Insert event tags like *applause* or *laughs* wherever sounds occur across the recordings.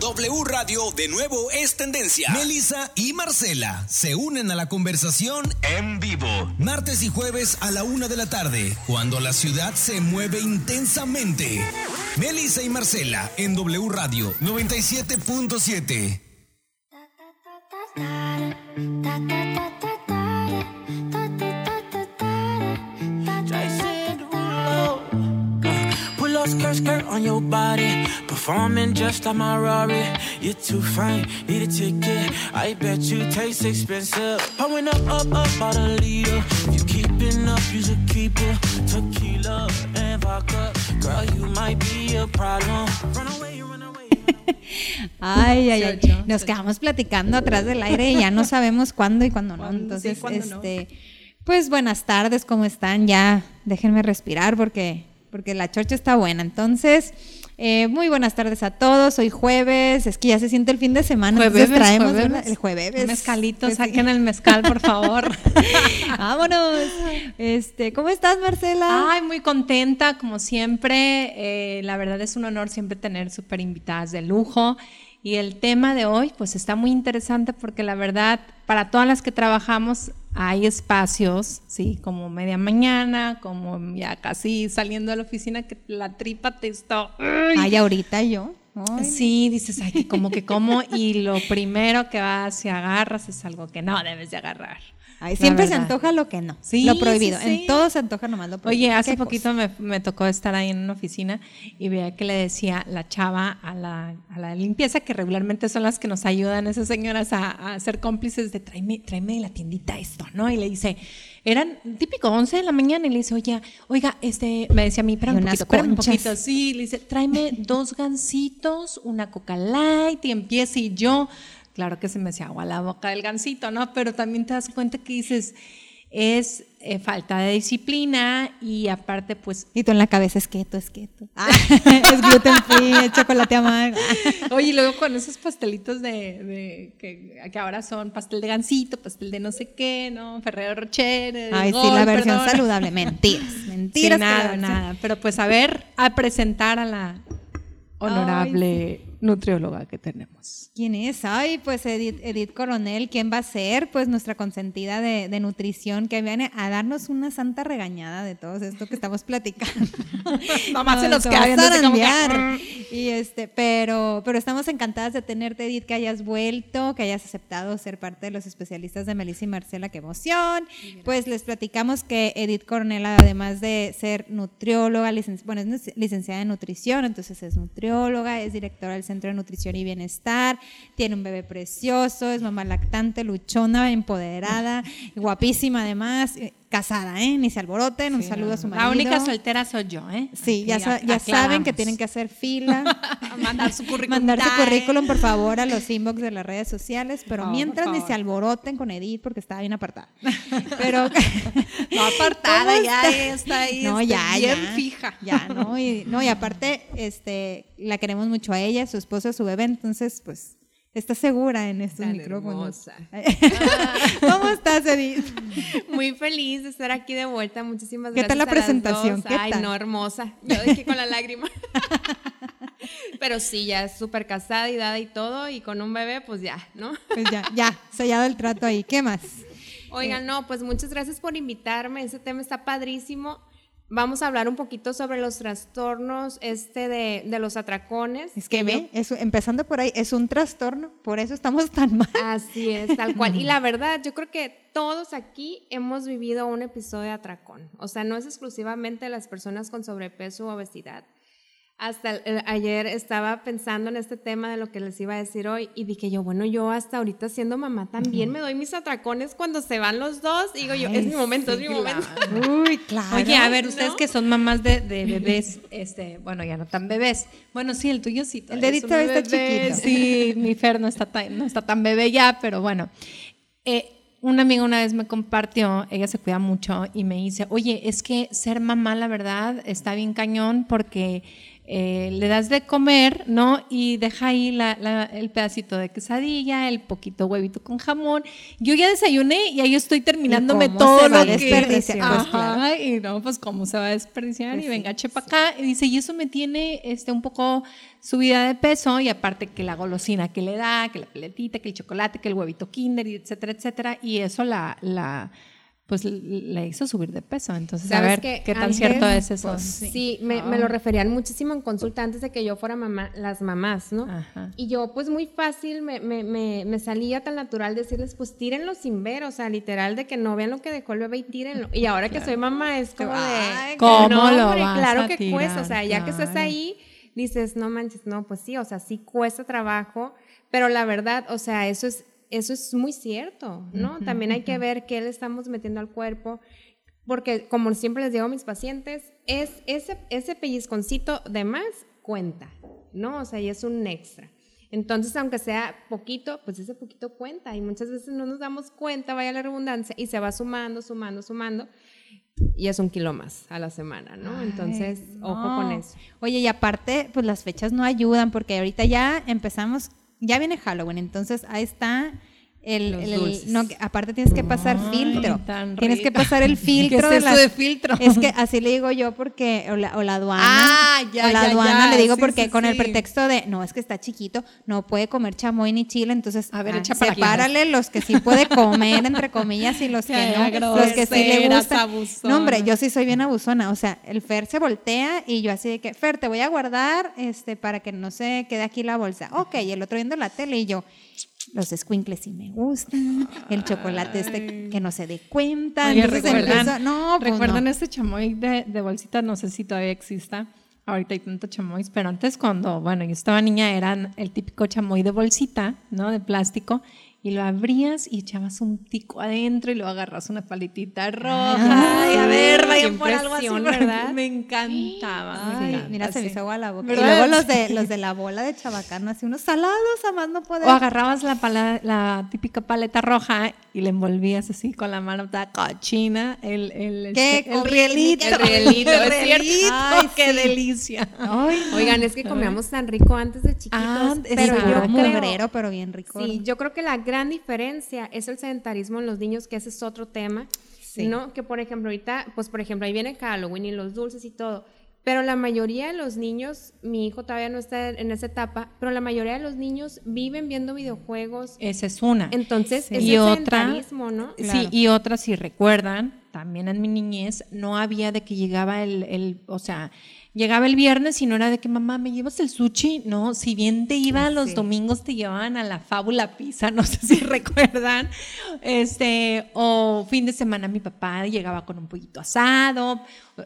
W Radio de nuevo es tendencia. Melissa y Marcela se unen a la conversación en vivo. Martes y jueves a la una de la tarde, cuando la ciudad se mueve intensamente. Melissa y Marcela en W Radio 97.7. Pull up skirt, skirt on your body. Performing just like my Rari. You're too fine, need a ticket. I bet you taste expensive. Pouring up, up, up, about a liter. If you keeping up, you should keep it. Tequila and vodka. Girl, you might be a problem. Run away, run away. Ay, ay, ay. Nos quedamos platicando atrás del aire y ya no *laughs* sabemos cuándo y cuándo no. Sí, Entonces, no. este, pues buenas tardes, ¿cómo están? Ya déjenme respirar porque, porque la chocha está buena. Entonces, eh, muy buenas tardes a todos. Hoy jueves, es que ya se siente el fin de semana. Jueves, traemos jueves. el jueves. Un mezcalito, Pues saquen el mezcal, por favor. *laughs* Vámonos. Este, ¿cómo estás, Marcela? Ay, muy contenta, como siempre. Eh, la verdad es un honor siempre tener súper invitadas de lujo. Y el tema de hoy, pues está muy interesante porque la verdad, para todas las que trabajamos, hay espacios, sí, como media mañana, como ya casi saliendo de la oficina, que la tripa te está. Ay, ahorita yo. Ay, Sí, dices, ay, que como que como, y lo primero que vas y agarras es algo que no debes de agarrar. Ay, siempre se antoja lo que no. Sí, lo prohibido. sí, sí. En todo se antoja nomás lo prohibido. Oye, hace ¿Qué poquito me, me tocó estar ahí en una oficina y veía que le decía la chava a la, a la limpieza, que regularmente son las que nos ayudan, esas señoras, a, a ser cómplices de tráeme, tráeme de la tiendita esto, ¿no? Y le dice, eran típico 11 de la mañana y le dice, oye, oiga, este, me decía a mí, Y un poquito, un poquito. Sí, le dice, tráeme dos gancitos, una coca light y empieza y yo, claro que se me hacía agua la boca del gancito, ¿no? Pero también te das cuenta que dices, es eh, falta de disciplina y aparte, pues, Y tú en la cabeza es keto, es keto. Ah, *laughs* es gluten free, es chocolate amargo. *laughs* Oye, y luego con esos pastelitos de, de- que, que ahora son pastel de gansito, pastel de no sé qué, ¿no? Ferrero Rocher. eh, Ay, sí, la versión perdón. saludable. Mentiras, *laughs* Sí, mentiras. la nada, versión- nada. Pero pues a ver, a presentar a la honorable nutrióloga que tenemos. ¿Quién es? Ay, pues Edith, Edith Coronel, ¿quién va a ser? Pues nuestra consentida de, de nutrición que viene a darnos una santa regañada de todo esto que estamos platicando. *laughs* Nomás *laughs* se nos va queda zarandear. Y este, pero, pero estamos encantadas de tenerte, Edith, que hayas vuelto, que hayas aceptado ser parte de los especialistas de Melissa y Marcela, qué emoción. Pues les platicamos que Edith Coronel, además de ser nutrióloga, licen- bueno, es licenciada en nutrición, entonces es nutrióloga, es directora del Centro de Nutrición y Bienestar, tiene un bebé precioso, es mamá lactante, luchona, empoderada, *laughs* guapísima además, eh, casada, ¿eh? Ni se alboroten, un saludo a su marido. La única soltera soy yo, ¿eh? Sí, ya, sa- ya saben que tienen que hacer fila. *laughs* Mandar su currículum. Mandar su currículum, por favor, a los inbox de las redes sociales, pero mientras ni se alboroten con Edith porque estaba bien apartada. *laughs* Pero No apartada, ¿Cómo ya está? está ahí. No, este, ya, bien ya. fija. Ya, no, y, no, y aparte, este, la queremos mucho a ella, su esposo, su bebé, entonces, pues, está segura en estos Tan micrófonos. hermosa. *laughs* ¿Cómo estás, Edith? *laughs* Muy feliz de estar aquí de vuelta. Muchísimas ¿Qué gracias. tal la a las presentación? dos. ¿Qué Ay, tal? no, hermosa. Yo dije con la lágrima. *laughs* Pero sí, ya es súper casada y dada y todo, y con un bebé, pues ya, ¿no? Pues ya, ya, sellado el trato ahí. ¿Qué más? Oigan, no, pues muchas gracias por invitarme. Ese tema está padrísimo. Vamos a hablar un poquito sobre los trastornos este de, de los atracones. Es que ve, empezando por ahí, es un trastorno, por eso estamos *laughs* tan mal. Así es, tal cual. Y la verdad, yo creo que todos aquí hemos vivido un episodio de atracón. O sea, no es exclusivamente las personas con sobrepeso o obesidad. Hasta el- el- ayer estaba pensando en este tema de lo que les iba a decir hoy y dije yo, bueno, yo hasta ahorita siendo mamá también me doy mis atracones cuando se van los dos. Digo yo, es mi momento, es mi momento. *laughs* Uy, claro. Oye, a ver, ustedes ¿no? que son mamás de, de bebés, este, bueno, ya no tan bebés. Bueno, sí, el tuyo sí. El todavía de es un Edith está chiquito. Sí, mi Fer no está tan, no está tan bebé ya, pero bueno. Eh, una amiga una vez me compartió, ella se cuida mucho y me dice, oye, es que ser mamá, la verdad, está bien cañón porque eh, le das de comer, ¿no? Y deja ahí la- la- el pedacito de quesadilla, el poquito huevito con jamón. Yo ya desayuné y ahí estoy terminándome todo se va lo que... desperdiciar? Pues, Ajá, claro. y no, pues cómo se va a desperdiciar Pues y sí, venga, chepa acá. Y dice, y eso me tiene este, un poco subida de peso y aparte que la golosina que le da, que la peletita, que el chocolate, que el huevito kinder, y etcétera, etcétera. Y eso la... la pues le hizo subir de peso. Entonces, a ¿Sabes ver qué? qué tan Antes, cierto es eso. pues, sí, me, me lo referían muchísimo en consulta antes de que yo fuera mamá, las mamás, ¿no? Ajá. Y yo, pues muy fácil, me, me, me, me salía tan natural decirles, pues tírenlo sin ver, o sea, literal, de que no vean lo que dejó el bebé y tírenlo. Y ahora que soy mamá es como de, ¿cómo no, lo hombre, vas claro a que tirar? cuesta, o sea, ya que estás ahí, dices, no manches, no, pues sí, o sea, sí cuesta trabajo, pero la verdad, o sea, eso es, eso es muy cierto, ¿no? También hay que ver qué le estamos metiendo al cuerpo, porque como siempre les digo a mis pacientes, es ese, ese pellizconcito de más cuenta, ¿no? O sea, y es un extra. Entonces, aunque sea poquito, pues ese poquito cuenta y muchas veces no nos damos cuenta, vaya la redundancia, y se va sumando, sumando, sumando, y es un kilo más a la semana, ¿no? Entonces, Ay, ojo no. con eso. Oye, y aparte, pues las fechas no ayudan porque ahorita ya empezamos, ya viene Halloween, entonces ahí está el, no, aparte tienes que pasar Ay, filtro. Tienes que pasar el filtro *laughs* ¿Qué es eso las- de filtro? Es que así le digo yo porque o la, o la aduana, Ah, ya, o la ya, aduana ya, le digo sí, porque sí, con el pretexto de no es que está chiquito, no puede comer chamoy ni chile, entonces A ver, ah, echa para aquí. sepárale los que sí puede comer entre comillas y los *laughs* que no, los que sí le gustan. No, hombre, yo sí soy bien abusona, o sea, el Fer se voltea y yo así de que, Fer, te voy a guardar este para que no se quede aquí la bolsa. Ok, y el otro viendo la tele y yo, los squinkles sí me gustan, el chocolate este que no se dé cuenta. Oye, ¿recuerdan, empiezo- no, pues ¿recuerdan no. este chamoy de, de bolsita? No sé si todavía exista. Ahorita hay tanto chamoy, pero antes cuando, bueno, yo estaba niña, eran el típico chamoy de bolsita, ¿no? De plástico. Y lo abrías y echabas un tico adentro y luego agarras una palitita roja. Ay, a ver, qué vayan por algo así, ¿verdad? Me encantaba. me Ay, encanta, mira, se me hizo agua la boca. Y ¿Verdad? luego los de, los de la bola de chabacano, así unos salados, a más no poder. O agarrabas la, pala- la típica paleta roja y le envolvías así con la mano toda cochina el, el, ¿Qué? este, el Con- rielito. el rielito, El es cierto. rielito, Ay, qué sí. delicia. Ay, Oigan, es que comíamos tan rico antes de chiquitos, Ah, pero yo creo, pero bien rico. Sí, yo creo que la gran diferencia es el sedentarismo en los niños, que ese es otro tema, ¿no? Que por ejemplo ahorita, pues por ejemplo ahí viene Halloween y los dulces y todo, pero la mayoría de los niños, mi hijo todavía no está en esa etapa, pero la mayoría de los niños viven viendo videojuegos, Esa es una. entonces es y el otra, sedentarismo, ¿no? sí, y otra, si recuerdan, también en mi niñez no había de que llegaba el, el, o sea, llegaba el viernes y no era de que mamá, ¿me llevas el sushi? No, si bien te iba los domingos te llevaban a la fábula pizza, *laughs* no sé si recuerdan, este, o fin de semana mi papá llegaba con un pollito asado,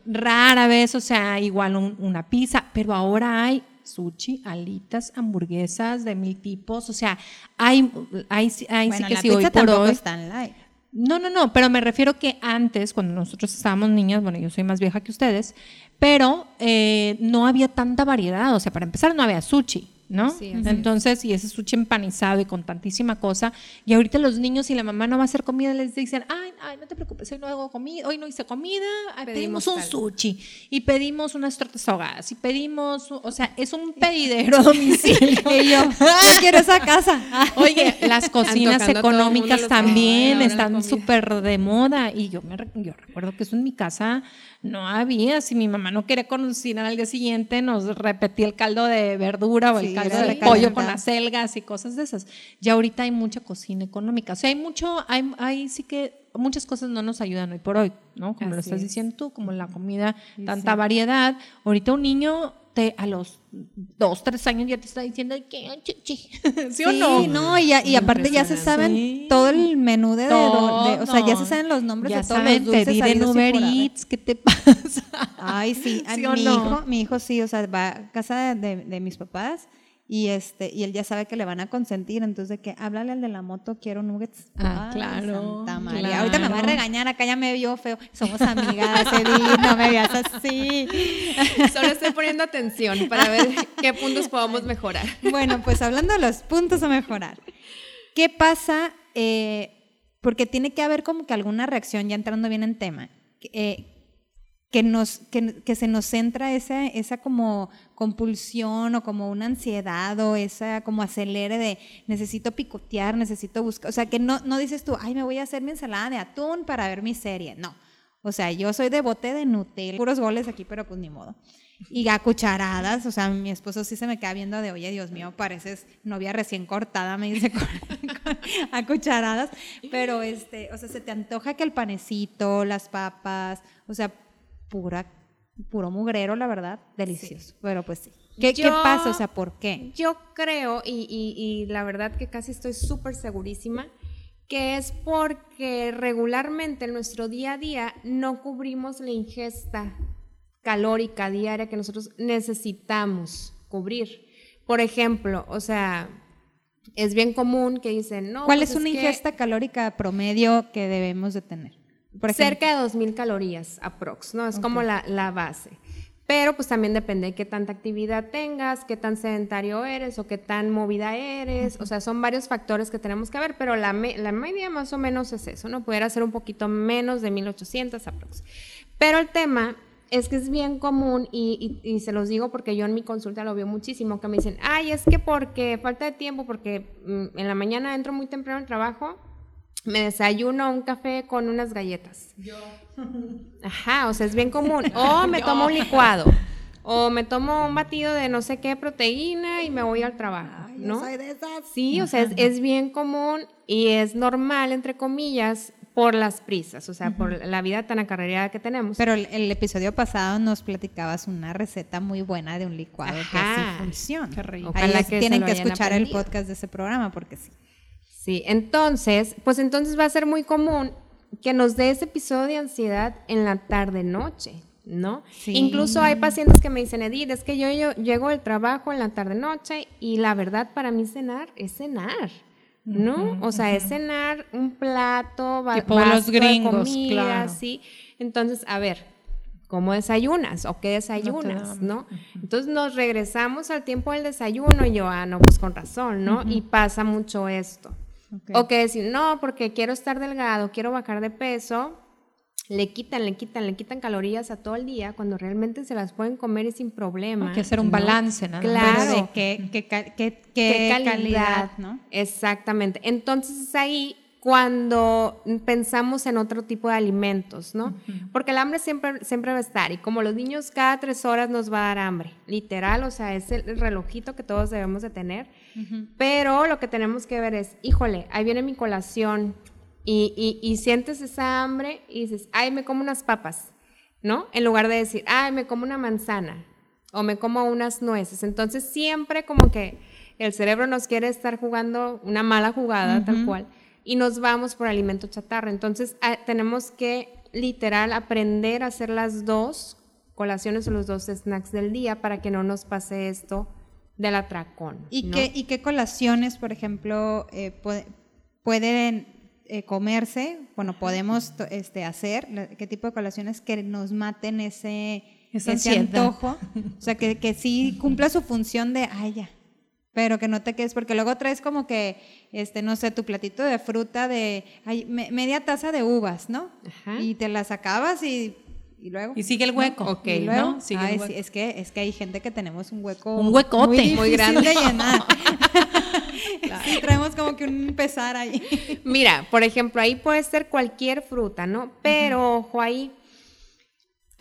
rara vez, o sea, igual un- una pizza, pero ahora hay sushi, alitas, hamburguesas de mil tipos, o sea, hay, hay, hay bueno, sí que sí hoy por tampoco hoy. es tan light. No, no, no, pero me refiero que antes, cuando nosotros estábamos niñas, bueno, yo soy más vieja que ustedes, pero eh, no había tanta variedad, o sea, para empezar no había sushi, ¿no? Sí. Entonces, y ese sushi empanizado y con tantísima cosa, y ahorita los niños y la mamá no va a hacer comida, les dicen, ay, ay, no te preocupes, hoy no hago comida, hoy no hice comida, ay, pedimos, Pedimos un tal. sushi, y pedimos unas tortas ahogadas, y pedimos, o sea, es un pedidero a *laughs* domicilio. Y yo, yo quiero esa casa. *laughs* Oye, las cocinas económicas también están súper de moda. Y yo me yo recuerdo que eso en mi casa no había. Si mi mamá no quería cocinar al día siguiente, nos repetía el caldo de verdura o el caldo de pollo con las selgas y cosas de esas. Ya ahorita hay mucha cocina económica. O sea, hay mucho, hay, hay sí que muchas cosas no nos ayudan hoy por hoy, ¿no? Como lo estás es. diciendo tú, como la comida, tanta variedad. Ahorita un niño te, a los dos, tres años ya te está diciendo que chuchi. *laughs* ¿Sí, o no? y, ya- y aparte ya se saben Sí. todo el menú de, de- de- o sea, ya Todo. se saben los nombres Ya de todos saben los dulces en Uber haber. Eats, ¿qué te *laughs* pasa? Ay, sí, a ¿Sí o mi no? hijo, mi hijo sí, o sea, va a casa de, de- de mis papás y este y él ya sabe que le van a consentir, entonces de que háblale al de la moto, quiero nuggets. Ah, Ay, claro, Santa María. claro. Ahorita me va a regañar, acá ya me vio feo. Somos amigas, Edith, no me veas así. *laughs* Solo estoy poniendo atención para ver qué puntos podemos mejorar. Bueno, pues hablando de los puntos a mejorar, ¿qué pasa? Eh, porque tiene que haber como que alguna reacción, ya entrando bien en tema. Eh, que, nos, que, que se nos centra esa, esa como compulsión o como una ansiedad o esa como acelere de necesito picotear, necesito buscar, o sea, que no, no dices tú, ay, me voy a hacer mi ensalada de atún para ver mi serie, no. O sea, yo soy de bote de Nutella, puros goles aquí, pero pues ni modo. Y a cucharadas, o sea, mi esposo sí se me queda viendo de, oye, Dios mío, pareces novia recién cortada, me dice, *laughs* a cucharadas. Pero, este, o sea, se te antoja que el panecito, las papas, o sea, pura, puro mugrero, la verdad, delicioso. Pero pues sí. ¿Qué, ¿Qué, pasa? O sea, ¿por qué? Yo creo, y, y, y la verdad que casi estoy súper segurísima, que es porque regularmente en nuestro día a día no cubrimos la ingesta calórica diaria que nosotros necesitamos cubrir. Por ejemplo, o sea, es bien común que dicen, no. ¿Cuál pues es una ingesta calórica promedio que debemos de tener? Cerca de 2.000 calorías aprox, ¿no? Es como la, la, base. Pero pues también depende de qué tanta actividad tengas, qué tan sedentario eres o qué tan movida eres. O sea, son varios factores que tenemos que ver, pero la, la media más o menos es eso, ¿no? Pudiera ser un poquito menos de 1.800 aprox. Pero el tema es que es bien común y, y, y, se los digo porque yo en mi consulta lo veo muchísimo, que me dicen, ay, es que porque falta de tiempo, porque mm, en la mañana entro muy temprano al trabajo me desayuno un café con unas galletas. Yo. Ajá, o sea, es bien común. *laughs* O me tomo un licuado. O me tomo un batido de no sé qué proteína y me voy al trabajo, ¿no? Soy de esas. Sí, o sea, es, bien común y es normal, entre comillas, por las prisas, o sea, por la vida tan acarreada que tenemos. Pero el, episodio pasado nos platicabas una receta muy buena de un licuado que sí funciona. Qué rico. Ahí que tienen que escuchar el podcast de ese programa porque sí. Sí, entonces, pues entonces va a ser muy común que nos dé ese episodio de ansiedad en la tarde-noche, ¿no? Incluso hay pacientes que me dicen, Edith, es que yo, llego del trabajo en la tarde-noche y la verdad para mí cenar es cenar. ¿no? o sea, es cenar un plato, tipo los gringos, de comida, ¿sí? Entonces, a ver, ¿cómo desayunas? ¿O qué desayunas? No, Entonces nos regresamos al tiempo del desayuno y yo, ah, no, pues con razón, ¿no? Y pasa mucho esto. O que decir, no, porque quiero estar delgado, quiero bajar de peso, le quitan, le quitan, le quitan calorías a todo el día cuando realmente se las pueden comer y sin problema. Hay que hacer un balance, ¿no? Claro. qué, qué, calidad, ¿no? Exactamente. Entonces es ahí cuando pensamos en otro tipo de alimentos, ¿no? Porque el hambre siempre, siempre va a estar y como los niños cada tres horas nos va a dar hambre, literal, o sea, es el relojito que todos debemos de tener, pero lo que tenemos que ver es, híjole, ahí viene mi colación y, y, sientes esa hambre y dices, ay, me como unas papas, ¿no? En lugar de decir, ay, me como una manzana o me como unas nueces. Entonces siempre como que el cerebro nos quiere estar jugando una mala jugada, tal cual y nos vamos por alimento chatarra. Entonces tenemos que literal aprender a hacer las dos colaciones o los dos snacks del día para que no nos pase esto del atracón. ¿Y, qué, ¿y qué colaciones, por ejemplo, eh, pueden eh, comerse? Bueno, podemos este, hacer, ¿qué tipo de colaciones que nos maten ese, ese antojo? *laughs* O sea, que, que sí cumpla su función de, ay, ya, pero que no te quedes, porque luego traes como que, este, no sé, tu platito de fruta de media taza de uvas, ¿no? Ajá. Y te las acabas y, y luego. Y sigue el hueco. Ok, ¿no? Sigue el hueco. es, que, es que hay gente que tenemos un hueco. Un huecote. Muy, grande de llenar. *laughs* Sí, traemos como que un pesar ahí. *laughs* Mira, por ejemplo, ahí puede ser cualquier fruta, ¿no? Pero, ojo ahí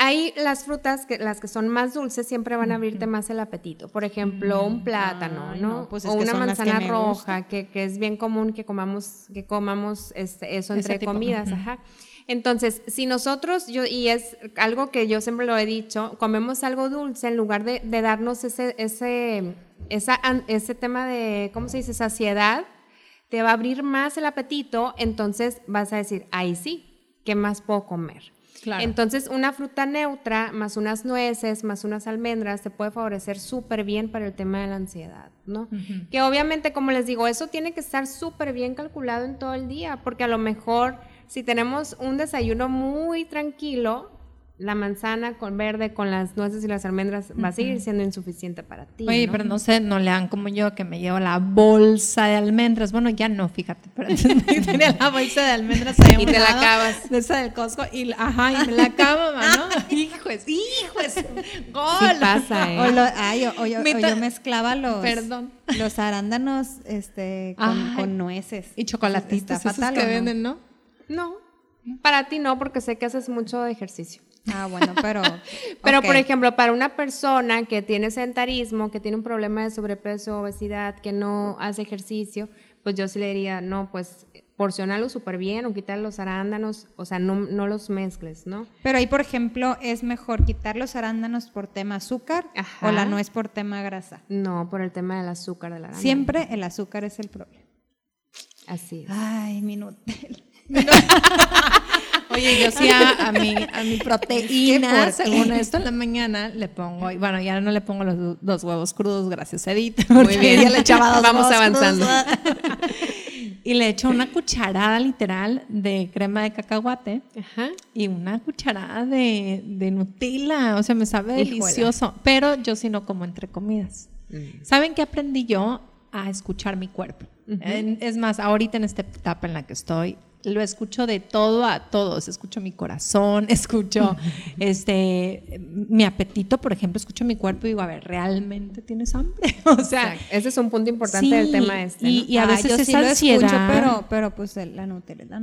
Ahí las frutas, que, las que son más dulces, siempre van a abrirte más el apetito. Por ejemplo, un mm, plátano, ¿no? Pues o una manzana roja, que, que, es bien común que comamos, que comamos este, eso entre comidas. Ajá. Entonces, si nosotros, yo, y es algo que yo siempre lo he dicho, comemos algo dulce en lugar de, de darnos ese, ese, esa, ese tema de, ¿cómo se dice? Saciedad, te va a abrir más el apetito, entonces vas a decir, ahí sí, ¿qué más puedo comer? Entonces, una fruta neutra más unas nueces, más unas almendras, te puede favorecer súper bien para el tema de la ansiedad, ¿no? Que obviamente, como les digo, eso tiene que estar súper bien calculado en todo el día, porque a lo mejor si tenemos un desayuno muy tranquilo, la manzana con verde, con las nueces y las almendras, va a seguir siendo insuficiente para ti. Oye, ¿no? pero no sé, no lean como yo que me llevo la bolsa de almendras. Bueno, ya no, fíjate, pero *laughs* antes tenía la bolsa de almendras ahí Y te la acabas. De esa del Costco y la- ajá, y me la acabo, mano. *laughs* hijos, hijos. Gol. Sí pasa, ¿eh? O, lo- ay, o- o yo, o yo mezclaba los, Perdón. los arándanos este, con, con nueces. Y chocolatitos Está esos fatal, que ¿o no? venden, ¿no? No, para ti no, porque sé que haces mucho ejercicio. Ah, bueno, pero. *laughs* Pero, por ejemplo, para una persona que tiene sedentarismo, que tiene un problema de sobrepeso, obesidad, que no hace ejercicio, pues yo sí le diría, no, pues porcionalo súper bien o quitar los arándanos, o sea, no, no los mezcles, ¿no? Pero ahí, por ejemplo, es mejor quitar los arándanos por tema azúcar Ajá. o la nuez por tema grasa. No, por el tema del azúcar del arándano. Siempre el azúcar es el problema. Así es. Ay, mi Nutella. *laughs* Oye, yo sí a, a mi, a mi proteína, según *laughs* esto en la mañana, le pongo, y bueno, ya no le pongo los do- dos huevos crudos, gracias Edith. Muy bien. ella le echaba dos *laughs* Vamos avanzando. crudos. y le echo una cucharada literal de crema de cacahuate Ajá. y una cucharada de, de Nutella. O sea, me sabe delicioso. Pero yo sí no como entre comidas. ¿Saben qué aprendí yo? A escuchar mi cuerpo. En- es más, ahorita en esta etapa en la que estoy, lo escucho de todo a todos. Escucho mi corazón, *laughs* escucho este mi apetito, por ejemplo, escucho mi cuerpo y digo, a ver, ¿realmente tienes hambre? *laughs* O sea. Ese es un punto importante sí, del tema este. y- ¿no? y a Ay, veces yo esa sí lo escucho, pero, pero pues la es la.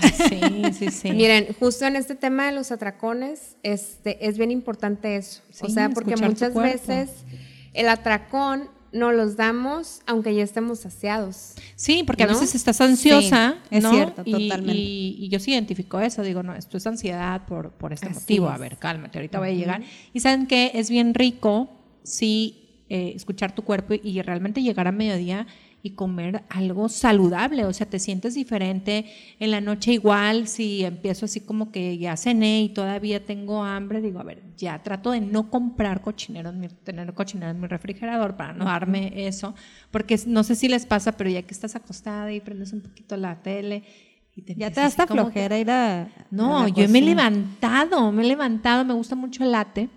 Ay, sí, sí, *laughs* sí. Miren, justo en este tema de los atracones, este, es bien importante eso. o sea, porque muchas veces el atracón no los damos aunque ya estemos saciados. Sí, porque a veces estás ansiosa, Sí, es ¿no? cierto, Y- totalmente. Y, y yo sí identifico eso, digo, no, esto es ansiedad por, por este Así motivo. es. A ver, cálmate, ahorita voy a llegar. Y saben que es bien rico, sí, eh, escuchar tu cuerpo y, realmente llegar a mediodía y comer algo saludable, o sea, te sientes diferente. En la noche igual, si empiezo así como que ya cené y todavía tengo hambre, digo, a ver, ya trato de no comprar cochinero, en mi- tener cochinero en mi refrigerador para no darme eso, porque no sé si les pasa, pero ya que estás acostada y prendes un poquito la tele te Ya te da que- flojera ir a. no, a yo me he levantado, me he levantado, me gusta mucho el latte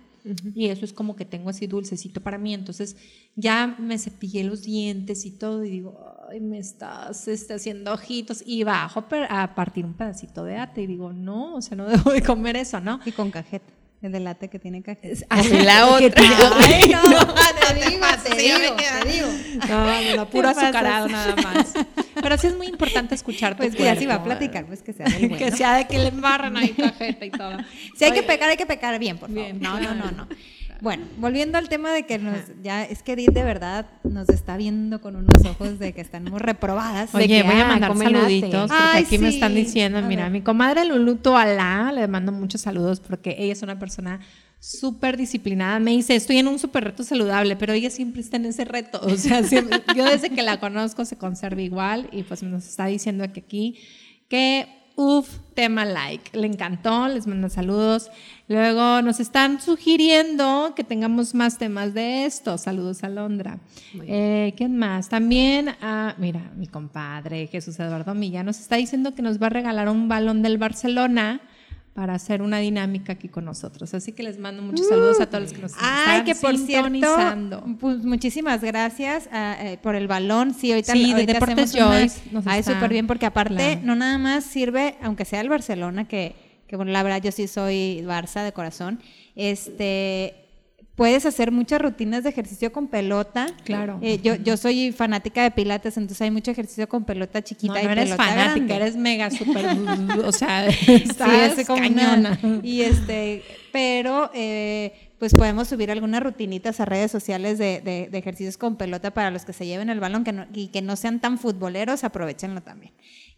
y eso es como que tengo así dulcecito para mí, entonces ya me cepillé los dientes y todo y digo, ay, me estás este, haciendo ojitos y bajo a partir un pedacito de ate y digo, no, o sea, no *laughs* debo de comer eso, ¿no? Y con cajeta. El de latte que tiene cajeta. Así la *laughs* otra. te- *laughs* Ay, no, te digo, te digo, te digo. no, no, no, puro azucarado nada más. Pero sí es muy importante escuchar tu Pues que ya si va a platicar, pues que sea *laughs* del bueno. Que sea de que le embarran ahí cajeta y todo. *laughs* Si hay que Oye, pecar, hay que pecar bien, por favor. Bien, no, no, no, no. *laughs* Bueno, volviendo al tema de que nos, ya es que Edith de verdad nos está viendo con unos ojos de que estamos reprobadas. de Oye, que, voy a ah, mandar come saluditos porque Ay, aquí me sí. están diciendo, A mira, ver. mi comadre Lulu Toalá, le mando muchos saludos porque ella es una persona súper disciplinada. Me dice, estoy en un súper reto saludable, pero ella siempre está en ese reto. O sea, siempre- yo desde que la conozco se conserva igual y pues nos está diciendo que aquí que, uff, tema like. Le encantó, les mando saludos. Luego nos están sugiriendo que tengamos más temas de esto. Saludos a Londra. Eh, ¿Quién más? También, ah, mira, mi compadre Jesús Eduardo Milla nos está diciendo que nos va a regalar un balón del Barcelona para hacer una dinámica aquí con nosotros. Así que les mando muchos saludos a todos los que nos Ay, están que por cierto, sintonizando. pues muchísimas gracias ah, eh, por el balón. Sí, ahorita, Sí, de Deportes una- Joyce nos Ay, súper bien, porque aparte Claro. no nada más sirve, aunque sea el Barcelona, que, que bueno, la verdad yo sí soy Barça de corazón, este puedes hacer muchas rutinas de ejercicio con pelota. Claro. Eh, yo, yo soy fanática de pilates, entonces hay mucho ejercicio con pelota chiquita No, y no eres pelota fanática, grande. eres mega súper, *laughs* o sea, *laughs* Sí, estás es como cañona. una- y este, pero eh, pues podemos subir algunas rutinitas a redes sociales de, de- de ejercicios con pelota para los que se lleven el balón que no- y que no sean tan futboleros, aprovechenlo también.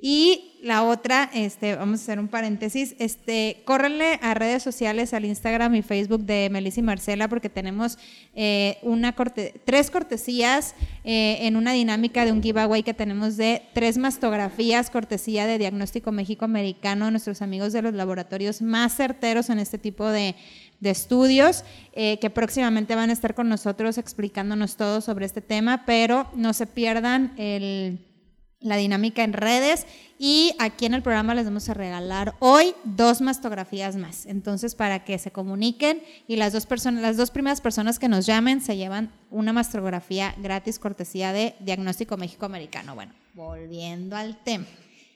Y la otra, este, vamos a hacer un paréntesis, este, córrenle a redes sociales, al Instagram y Facebook de Melissa y Marcela, porque tenemos eh, una corte, tres cortesías eh, en una dinámica de un giveaway que tenemos de tres mastografías, cortesía de Diagnóstico México Americano, nuestros amigos de los laboratorios más certeros en este tipo de, de estudios, eh, que próximamente van a estar con nosotros explicándonos todo sobre este tema, pero no se pierdan el la dinámica en redes y aquí en el programa les vamos a regalar hoy dos mastografías más. Entonces, para que se comuniquen y las dos personas, las dos primeras personas que nos llamen se llevan una mastografía gratis cortesía de Diagnóstico México Americano. Bueno, volviendo al tema.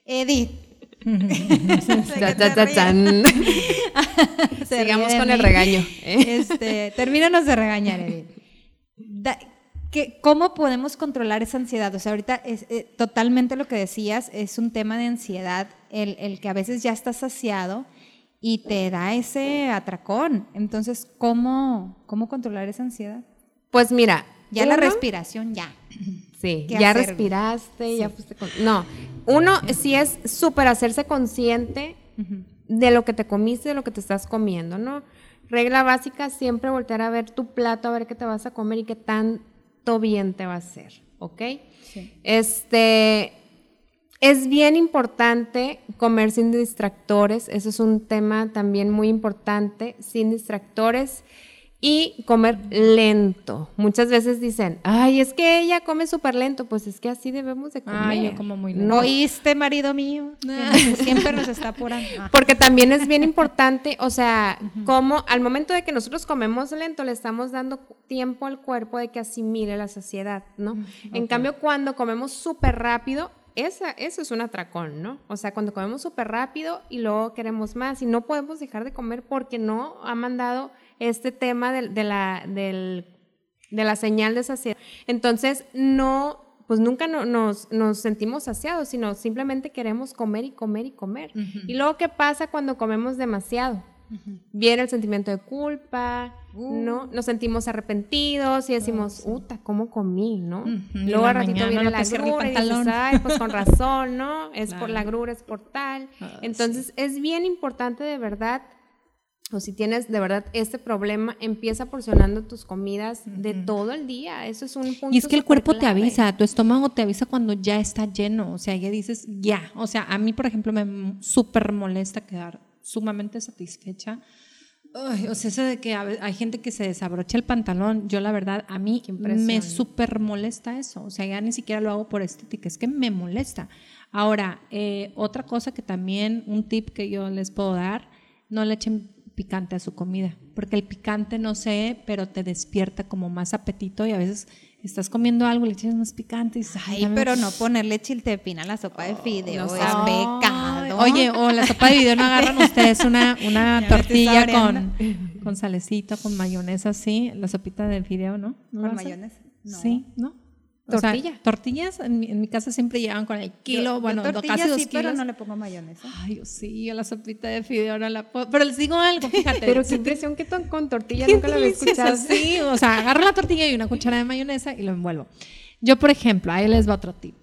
Edith. *laughs* *laughs* Sigamos con el regaño. ¿eh? Este, termínanos de regañar, Edith. ¿Cómo podemos controlar esa ansiedad? O sea, ahorita es eh, totalmente lo que decías, es un tema de ansiedad, el, el, que a veces ya estás saciado y te da ese atracón. Entonces, ¿cómo, cómo controlar esa ansiedad? Pues mira. Ya la respiración, ya. Sí, ya respiraste, ya fuiste con... No, uno sí es súper hacerse consciente de lo que te comiste, de lo que te estás comiendo, ¿no? Regla básica, siempre voltear a ver tu plato, a ver qué te vas a comer y qué tan bien te va a hacer, ¿ok? Este, es bien importante comer sin distractores, eso es un tema también muy importante, sin distractores y comer lento. Muchas veces dicen, ay, es que ella come súper lento, pues es que así debemos de comer. Ay, yo como muy lento. ¿No oíste, marido mío? Siempre nos está apurando. Ah. *laughs* Porque también es bien *laughs* importante, o sea, como al momento de que nosotros comemos lento, le estamos dando tiempo al cuerpo de que asimile la saciedad, ¿no? En cambio, cuando comemos súper rápido, esa, eso es un atracón, ¿no? O sea, cuando comemos súper rápido y luego queremos más y no podemos dejar de comer porque no ha mandado este tema de, la, de la señal de saciedad. Entonces, no, pues nunca nos, nos, sentimos saciados, sino simplemente queremos comer y comer y comer. Y luego, ¿qué pasa cuando comemos demasiado? Viene el sentimiento de culpa, ¿no? Uh. Nos sentimos arrepentidos y decimos, oh, uta, ¿cómo comí, no? Luego al ratito viene la grura y dices, ay, pues con *laughs* razón, ¿no? Es por la grura, es por tal. Ah, Entonces, es bien importante de verdad o si tienes de verdad este problema, empieza porcionando tus comidas de todo el día. Eso es un punto. Y es que el cuerpo te avisa, tu estómago te avisa cuando ya está lleno. O sea, ya dices, ya. O sea, a mí, por ejemplo, me súper molesta quedar sumamente satisfecha. o sea, eso de que hay gente que se desabrocha el pantalón, yo la verdad, a mí me súper molesta eso. O sea, ya ni siquiera lo hago por estética, es que me molesta. Ahora, eh, otra cosa que también, un tip que yo les puedo dar, no le echen picante a su comida, porque el picante no sé, pero te despierta como más apetito y a veces estás comiendo algo, le echas más picante y dices, ay, pero no ponerle chiltepina a la sopa de fideo es pecado. Oye, o la sopa de fideo no agarran *laughs* ustedes una, una tortilla con, con salecito, con mayonesa, sí, la sopita de fideo, ¿no? ¿Con mayonesa? Sí, ¿no? Tortilla. tortillas en mi, casa siempre llegan con el kilo, bueno, casi dos sí, pero no le pongo mayonesa. Ay, sí, yo la sopita de fideo no la puedo. Pero les digo algo, fíjate. *laughs* pero qué impresión que con tortilla nunca la había escuchado. Sí, o sea, agarro la tortilla y una cuchara de mayonesa y lo envuelvo. Yo, por ejemplo, ahí les va otro tip.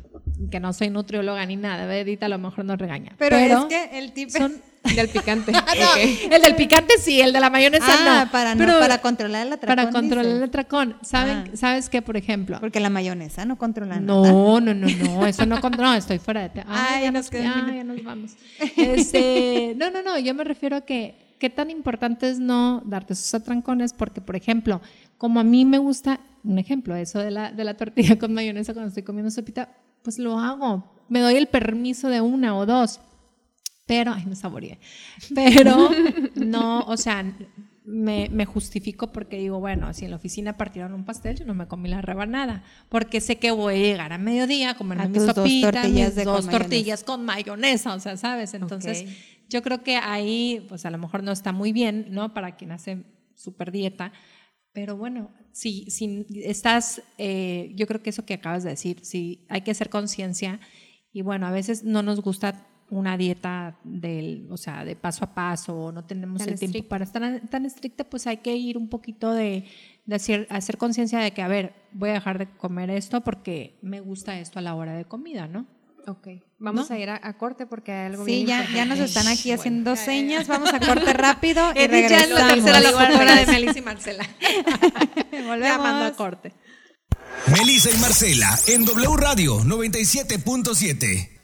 Que no soy nutrióloga ni nada, Edita a lo mejor nos regaña. Pero, es que el tip son, del picante. *laughs* Ah, el del picante sí, el de la mayonesa ah, Para, para controlar el atracón. Para controlar el atracón. ¿Saben, ah. ¿Sabes qué, por ejemplo? Porque la mayonesa no controla no, nada. No, no, no, no, *laughs* eso no controla. No, estoy fuera de... Te ya, nos, ya, nos vamos. Este, *laughs* no, no, no, yo me refiero a que qué tan importante es no darte esos atrancones porque, por ejemplo, como a mí me gusta, un ejemplo, eso de la, de la tortilla con mayonesa cuando estoy comiendo sopita, pues lo hago. Me doy el permiso de una o dos pero, ay, me saboreé, pero no, o sea, me, me, justifico porque digo, bueno, si en la oficina partieron un pastel, yo no me comí la rebanada, porque sé que voy a llegar a mediodía a comerme mis sopitas, dos tortillas, dos tortillas con mayonesa, o sea, ¿sabes? Entonces, yo creo que ahí, pues a lo mejor no está muy bien, ¿no? Para quien hace super dieta, pero bueno, si, si estás, eh, yo creo que eso que acabas de decir, si hay que hacer conciencia y bueno, a veces no nos gusta una dieta del, o sea, de paso a paso, no tenemos el tiempo para estar tan estricta, pues hay que ir un poquito de, de hacer, hacer conciencia de que, a ver, voy a dejar de comer esto porque me gusta esto a la hora de comida, ¿no? Ok, vamos a ir a, corte porque hay algo Sí, ya, ya nos están aquí haciendo señas, vamos a corte *laughs* rápido y regresamos. Ya es la tercera de Melissa y Marcela. *laughs* Volvemos. a corte. Melissa y Marcela en W Radio 97.7.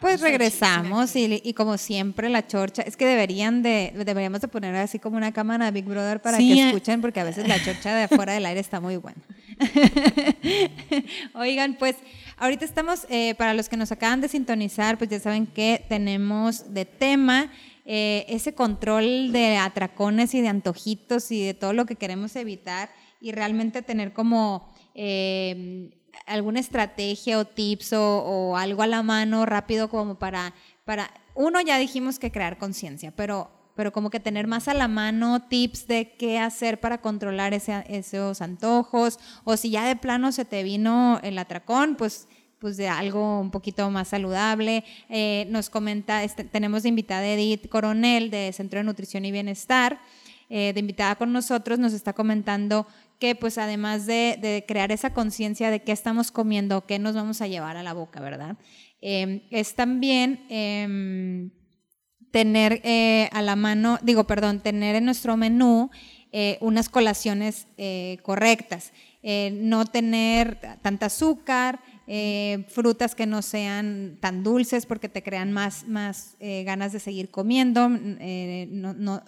Pues regresamos y, y como siempre la chorcha, es que deberían de, deberíamos de poner así como una cámara de Big Brother para Sí, que eh. escuchen porque a veces la chorcha de afuera del aire está muy buena. *laughs* Oigan, pues ahorita estamos, eh, para los que nos acaban de sintonizar, pues ya saben que tenemos de tema eh, ese control de atracones y de antojitos y de todo lo que queremos evitar y realmente tener como eh, alguna estrategia o tips o, o algo a la mano rápido como para, para, uno ya dijimos que crear conciencia, pero, pero como que tener más a la mano tips de qué hacer para controlar ese- esos antojos o si ya de plano se te vino el atracón, pues pues de algo un poquito más saludable. Eh, nos comenta, este, tenemos de invitada Edith Coronel de Centro de Nutrición y Bienestar, eh, de invitada con nosotros, nos está comentando que pues además de, de crear esa conciencia de qué estamos comiendo, qué nos vamos a llevar a la boca, ¿verdad? Eh, es también em, tener eh, a la mano, digo, perdón, tener en nuestro menú eh, unas colaciones eh, correctas, no tener tanta azúcar, frutas que no sean tan dulces porque te crean más, más ganas de seguir comiendo, mm, no, no-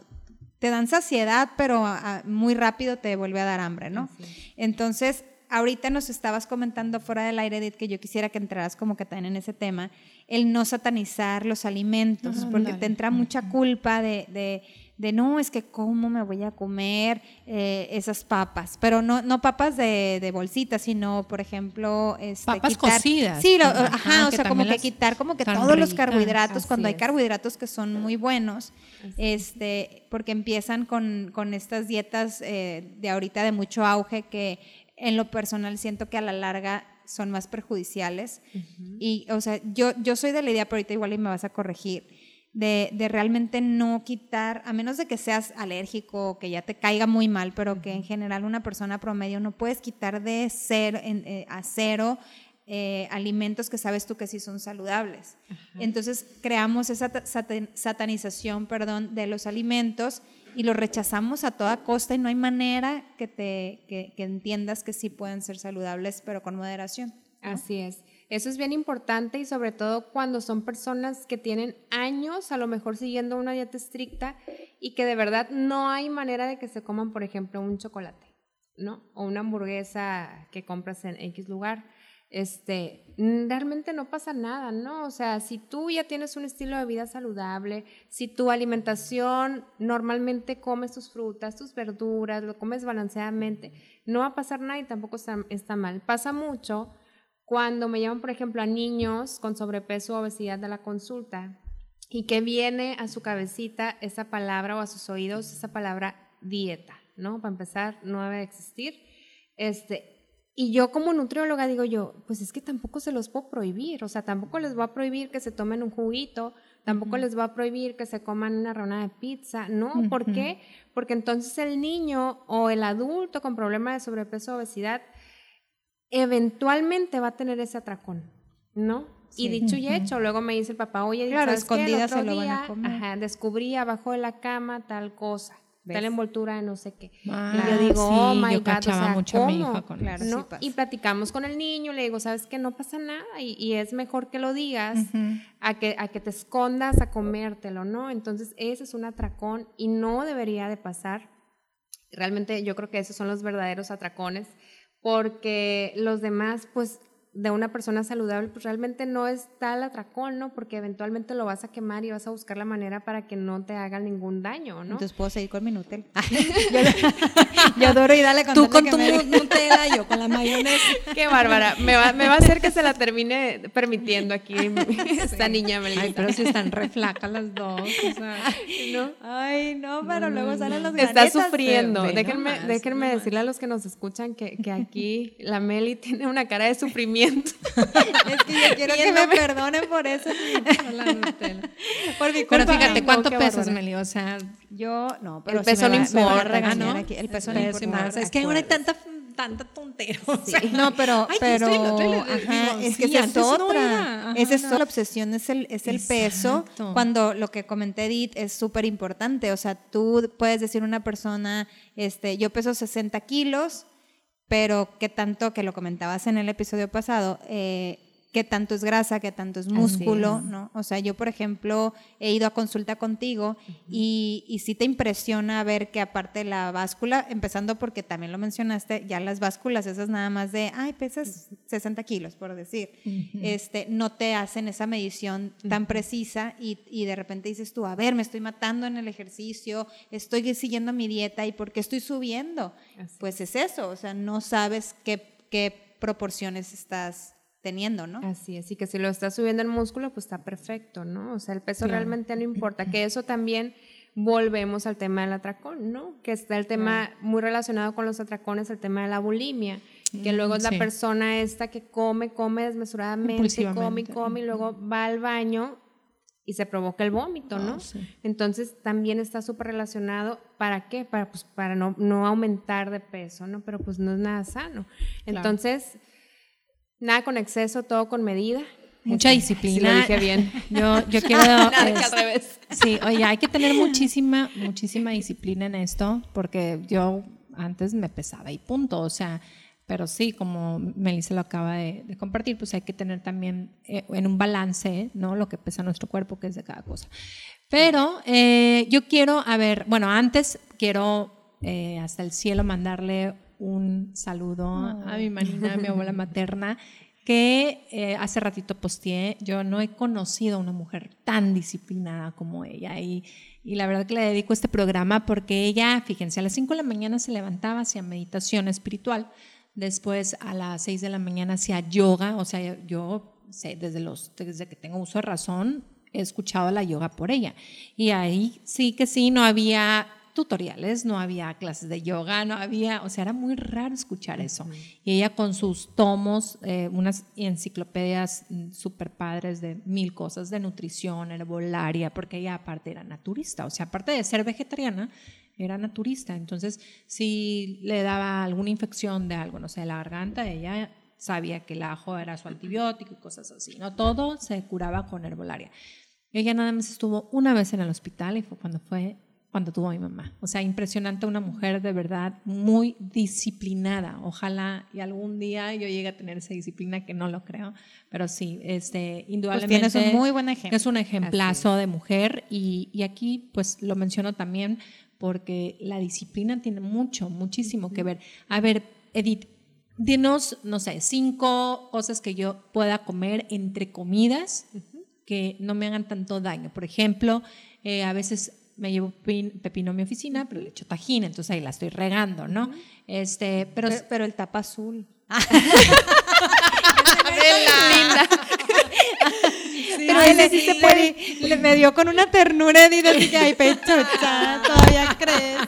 te dan saciedad, pero ah, muy rápido te vuelve a dar hambre, ¿no? Entonces, ahorita nos estabas comentando fuera del aire, Edith, que yo quisiera que entraras como que también en ese tema, el no satanizar los alimentos, porque te entra mucha culpa de, de, de, no, es que cómo me voy a comer eh, esas papas, pero no, no papas de, de bolsita, sino, por ejemplo, este, Papas quitar- cocidas. Sí, lo- Ajá, ajá, o sea, como que quitar como que todos los carbohidratos, cuando hay carbohidratos que son muy buenos, este, porque empiezan con, con estas dietas eh, de ahorita de mucho auge que en lo personal siento que a la larga son más perjudiciales. Y, o sea, yo, yo soy de la idea, pero ahorita igual y me vas a corregir, de, de realmente no quitar, a menos de que seas alérgico o que ya te caiga muy mal, pero que en general una persona promedio no puedes quitar de cero, en- eh, a cero eh, alimentos que sabes tú que sí son saludables. Entonces creamos esa ta- satan- satanización, perdón, de los alimentos y los rechazamos a toda costa y no hay manera que te que, que entiendas que sí pueden ser saludables, pero con moderación. Así es. Eso es bien importante y sobre todo cuando son personas que tienen años a lo mejor siguiendo una dieta estricta y que de verdad no hay manera de que se coman, por ejemplo, un chocolate, ¿no? O una hamburguesa que compras en X lugar. Este, realmente no pasa nada, ¿no? O sea, si tú ya tienes un estilo de vida saludable, si tu alimentación normalmente comes tus frutas, tus verduras, lo comes balanceadamente, no va a pasar nada y tampoco está, está mal. Pasa mucho cuando me llaman, por ejemplo, a niños con sobrepeso o obesidad de la consulta y que viene a su cabecita esa palabra o a sus oídos esa palabra dieta, ¿no? Para empezar, no debe de existir. Este, y yo como nutrióloga digo yo, pues es que tampoco se los puedo prohibir, o sea, tampoco les voy a prohibir que se tomen un juguito, tampoco les voy a prohibir que se coman una ronda de pizza, ¿no? ¿Por qué? Porque entonces el niño o el adulto con problema de sobrepeso o obesidad eventualmente va a tener ese atracón, ¿no? Y dicho y hecho, luego me dice el papá, oye, Claro, otro se lo van a comer. Ajá, descubrí abajo de la cama tal cosa, ¿Ves? tal envoltura de no sé qué. Ah, y yo digo, sí, oh my yo God, cachaba o sea, mucho a mi ¿cómo? hija con Claro, ¿no? sí y platicamos con el niño, le digo, ¿sabes qué? No pasa nada y, y es mejor que lo digas a, que, a que te escondas a comértelo, ¿no? Entonces, ese es un atracón y no debería de pasar. Realmente yo creo que esos son los verdaderos atracones porque los demás, pues de una persona saludable, pues realmente no es tal atracón, ¿no? Porque eventualmente lo vas a quemar y vas a buscar la manera para que no te haga ningún daño, ¿no? Entonces puedo seguir con mi Nutel. *laughs* yo, yo duro y dale con Tú con tu me- nu- Nutella, yo con la mayonesa. *laughs* Qué bárbara. Me va, me va a hacer que se la termine permitiendo aquí *laughs* esta niña Melissa. Ay, pero si están re flacas las dos. O sea, ¿no? Ay, no, pero luego salen los Está granitas. sufriendo. Déjenme, nomás, déjenme nomás. decirle a los que nos escuchan que, que aquí la Meli tiene una cara de sufrimiento. *laughs* Es que yo *laughs* quiero que me perdonen por eso. *laughs* Por mi Pero culpa. fíjate, no, ¿cuánto qué pesas. Meli? O sea, Yo, no, pero El peso me no importa, ¿no? aquí. El peso no peso y importa. más. Es que ahora hay tanta, tanta tontera. o sea, No, pero, Ay, pero, esto y lo otro, y lo- ajá, digo, es que sí, esa es no otra. ajá, esa es no. otra. La obsesión es el, es el peso. Cuando lo que comenté Edith es súper importante. O sea, tú puedes decir a una persona, este, yo peso 60 kilos pero qué tanto, que lo comentabas en el episodio pasado, eh, qué tanto es grasa, qué tanto es músculo, ¿no? O sea, yo, por ejemplo, he ido a consulta contigo y, y sí te impresiona ver que aparte de la báscula, empezando porque también lo mencionaste, ya las básculas, esas nada más de, ay, pesas 60 kilos, por decir, este, no te hacen esa medición tan precisa y, y, de repente dices tú, a ver, me estoy matando en el ejercicio, estoy siguiendo mi dieta y ¿por qué estoy subiendo? Pues es eso, o sea, no sabes qué, qué proporciones estás teniendo, ¿no? Así es, y que si lo está subiendo el músculo, pues está perfecto, ¿no? O sea, el peso realmente no importa, *laughs* que eso también volvemos al tema del atracón, ¿no? Que está el tema muy relacionado con los atracones, el tema de la bulimia, que luego es la persona esta que come, come desmesuradamente, come y come y luego va al baño y se provoca el vómito, ¿no? Ah, Entonces también está súper relacionado, ¿para qué? Para, pues, para no, no, aumentar de peso, ¿no? Pero pues no es nada sano. Entonces Nada con exceso, todo con medida. Mucha este, disciplina. lo dije bien. *laughs* Yo, yo *laughs* quiero. Nada al revés. Sí, oye, hay que tener muchísima, muchísima disciplina en esto, porque yo antes me pesaba y punto. O sea, pero sí, como Melissa lo acaba de, compartir, pues hay que tener también eh, en un balance, ¿no? Lo que pesa nuestro cuerpo, que es de cada cosa. Pero eh, yo quiero, a ver, bueno, antes quiero eh, hasta el cielo mandarle un saludo a mi manina, a mi abuela materna, que eh, hace ratito posteé, yo no he conocido a una mujer tan disciplinada como ella y, y, la verdad que le dedico este programa porque ella, fíjense, a las 5 de la mañana se levantaba hacia meditación espiritual, después a las 6 de la mañana hacía yoga, o sea, yo sé, desde, los, desde que tengo uso de razón he escuchado la yoga por ella. Y ahí sí que sí, no había tutoriales, no había clases de yoga, no había, o sea, era muy raro escuchar eso. Y ella con sus tomos, eh, unas enciclopedias mm, súper padres de mil cosas, de nutrición, herbolaria, porque ella aparte era naturista, o sea, aparte de ser vegetariana, era naturista. Entonces, si le daba alguna infección de algo, no sé, la garganta, ella sabía que el ajo era su antibiótico y cosas así, ¿no? Todo se curaba con herbolaria. Ella nada más estuvo una vez en el hospital y fue cuando fue cuando tuvo a mi mamá. O sea, impresionante una mujer de verdad muy disciplinada. Ojalá y algún día yo llegue a tener esa disciplina que no lo creo, pero sí, este, indudablemente pues tienes un muy buen ejemplo. Es un ejemplazo de mujer y, y, aquí pues lo menciono también porque la disciplina tiene mucho, muchísimo que ver. A ver, Edith, dinos, no sé, cinco cosas que yo pueda comer entre comidas que no me hagan tanto daño. Por ejemplo, eh, a veces me llevo pepino a mi oficina, pero le echo tajín, entonces ahí la estoy regando, ¿no? Este, pero, pero, el tapa azul. *laughs* linda. *laughs* pero ese sí se puede. Le, me dio con una ternura y dije, *laughs* ay, pechucha, todavía crees.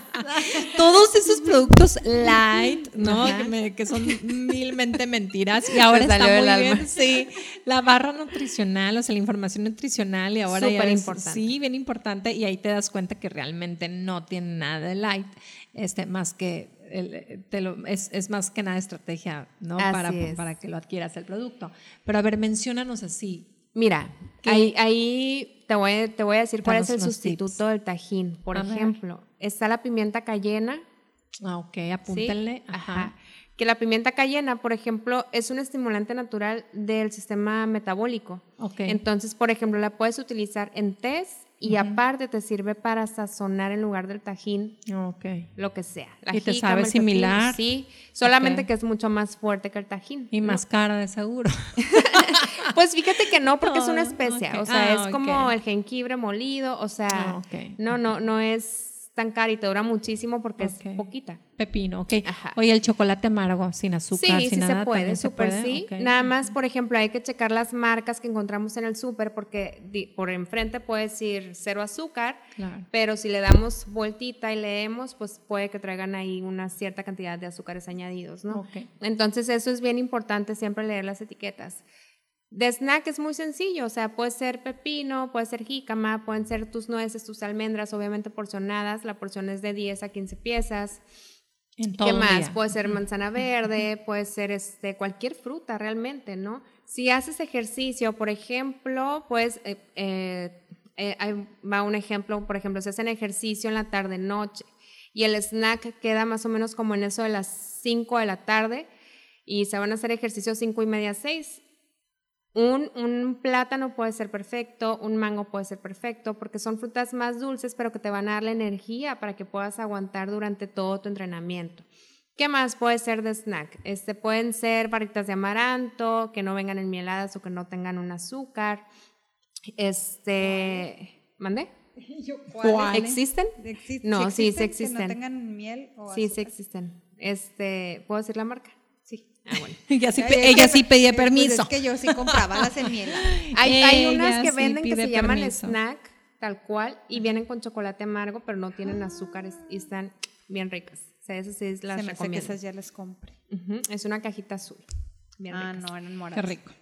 Todos esos productos light, ¿no? Que, son milmente mentiras. Y *laughs* ahora está muy bien. Sí, la barra nutricional, o sea, la información nutricional y ahora Súper importante. Sí, bien importante. Y ahí te das cuenta que realmente no tiene nada de light, este, más que te lo, es, es, más que nada estrategia, ¿no? para, para que lo adquieras el producto. Pero a ver, menciónanos así, Mira, ahí, ahí, te, voy, te voy a decir cuál es el sustituto del tajín. Por ejemplo, está la pimienta cayena. Ah, ok, apúntenle. Ajá. Que la pimienta cayena, por ejemplo, es un estimulante natural del sistema metabólico. Okay. Entonces, por ejemplo, la puedes utilizar en test y aparte te sirve para sazonar en lugar del tajín okay. lo que sea. y te sabe similar. sí, solamente que es mucho más fuerte que el tajín. Y más cara de seguro. *laughs* pues fíjate que no, porque es una especia. O sea, es ah, como el jengibre molido. O sea, ah, no, no, no es tan cara y te dura muchísimo porque es poquita. Pepino, ok. Oye, el chocolate amargo, sin azúcar, sí, sin sí nada. Se puede, súper sí. Nada más, por ejemplo, hay que checar las marcas que encontramos en el súper porque por enfrente puede decir cero azúcar, pero si le damos vueltita y leemos, pues puede que traigan ahí una cierta cantidad de azúcares añadidos, ¿no? Entonces eso es bien importante siempre leer las etiquetas. De snack es muy sencillo, o sea, puede ser pepino, puede ser jícama, pueden ser tus nueces, tus almendras, obviamente porcionadas, la porción es de 10 a 15 piezas. ¿Qué más? Puede ser manzana verde, puede ser este, cualquier fruta realmente, ¿no? Si haces ejercicio, por ejemplo, pues eh, eh, eh, va un ejemplo, por ejemplo, si hacen ejercicio en la tarde-noche y el snack queda más o menos como en eso de las 5 de la tarde y se van a hacer ejercicios 5 y media, 6. Un, un, plátano puede ser perfecto, un mango puede ser perfecto, porque son frutas más dulces, pero que te van a dar la energía para que puedas aguantar durante todo tu entrenamiento. ¿Qué más puede ser de snack? Este, pueden ser barritas de amaranto, que no vengan enmieladas o que no tengan un azúcar. Este, ¿mandé? *laughs* ¿Existen? No, sí, sí existen. Que no tengan miel o Sí, sí existen. Este, ¿puedo decir la marca? Ah, bueno. *laughs* ella sí, ella sí pedía *laughs* Pues permiso. es que yo sí compraba las enmieladas. *laughs* Hay, hay unas que sí venden que se llaman snack, tal cual, y vienen con chocolate amargo, pero no tienen azúcares y están bien ricas. O sea, esas sí las Se me hace que recomiendo. esas ya las compré. Es una cajita azul. Bien Ah, ricas. no, eran Qué moradas. rico.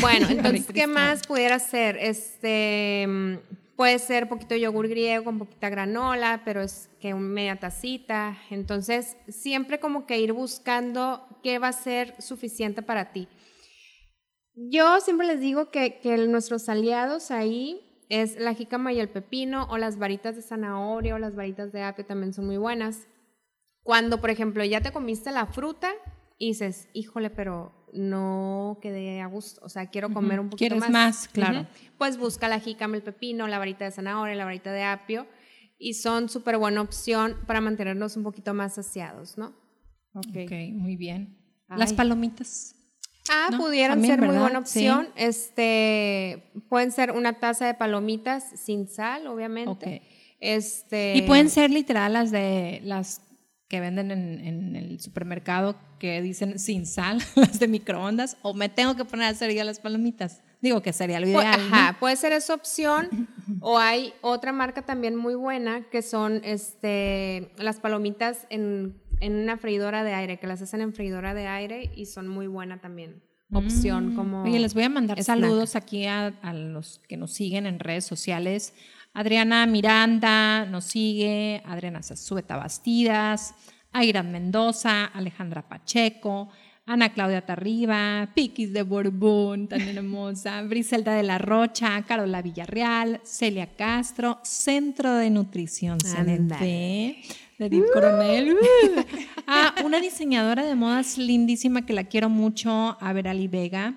Bueno, entonces, ¿qué más pudiera ser? Este, mm, puede ser poquito yogur griego con poquita granola, pero es que media tacita. Entonces, siempre como que ir buscando qué va a ser suficiente para ti. Yo siempre les digo que, que nuestros aliados ahí es la jícama y el pepino, o las varitas de zanahoria o las varitas de apio también son muy buenas. Cuando, por ejemplo, ya te comiste la fruta dices, híjole, pero no quedé a gusto, o sea, quiero comer un poquito ¿Quieres más. más? Claro. Pues busca la jícama, el pepino, la varita de zanahoria, la varita de apio, y son súper buena opción para mantenernos un poquito más saciados, ¿no? Ok, muy bien. Las palomitas. Ah, ¿no? pudieran También, ser muy ¿verdad? buena Sí. opción. Este, pueden ser una taza de palomitas sin sal, obviamente. Ok. Este, Y pueden ser literal las de las que venden en, en el supermercado que dicen sin sal, *laughs* las de microondas, o me tengo que poner a hacer yo las palomitas. Digo que sería lo Pu- ideal. ajá, puede ser esa opción. o hay otra marca también muy buena que son este, las palomitas en, en una freidora de aire, que las hacen en freidora de aire y son muy buena también. Opción como. Mm. Oye, les voy a mandar snack. saludos aquí a, a los que nos siguen en redes sociales. Adriana Miranda nos sigue, Adriana Zazueta Bastidas, Airan Mendoza, Alejandra Pacheco, Ana Claudia Tarriba, Piquis de Borbón, tan *laughs* hermosa, Briselda de la Rocha, Carola Villarreal, Celia Castro, Centro de Nutrición CNT, de Edith Coronel. *laughs* Ah, una diseñadora de modas lindísima que la quiero mucho, a Verali Vega,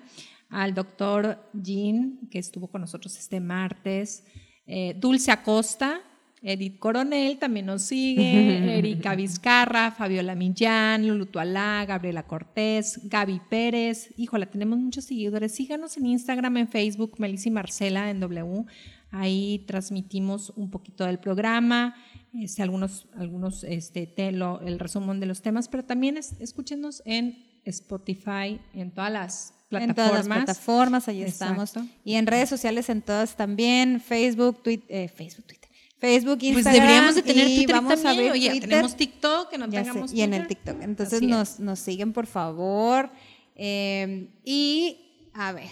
al doctor Jean, que estuvo con nosotros este martes, eh, Dulce Acosta, Edith Coronel también nos sigue, *laughs* Erika Vizcarra, Fabiola Millán, Lulu Tualá, Gabriela Cortés, Gaby Pérez. Híjola, tenemos muchos seguidores. Síganos en Instagram, en Facebook, Melissa y Marcela en W. Ahí transmitimos un poquito del programa, este, algunos, algunos este, el resumen de los temas, pero también es- escúchenos en Spotify, en todas las plataformas. En todas las plataformas, ahí Exacto. estamos. Y en redes sociales, en todas también, Facebook, Twitter, Facebook, Twitter. Facebook, Pues Instagram. deberíamos de tener y Twitter vamos a abrir Oye, Twitter. tenemos TikTok, que no Ya sé, y en el. TikTok. Entonces nos, nos siguen, por favor. Eh, y, a ver,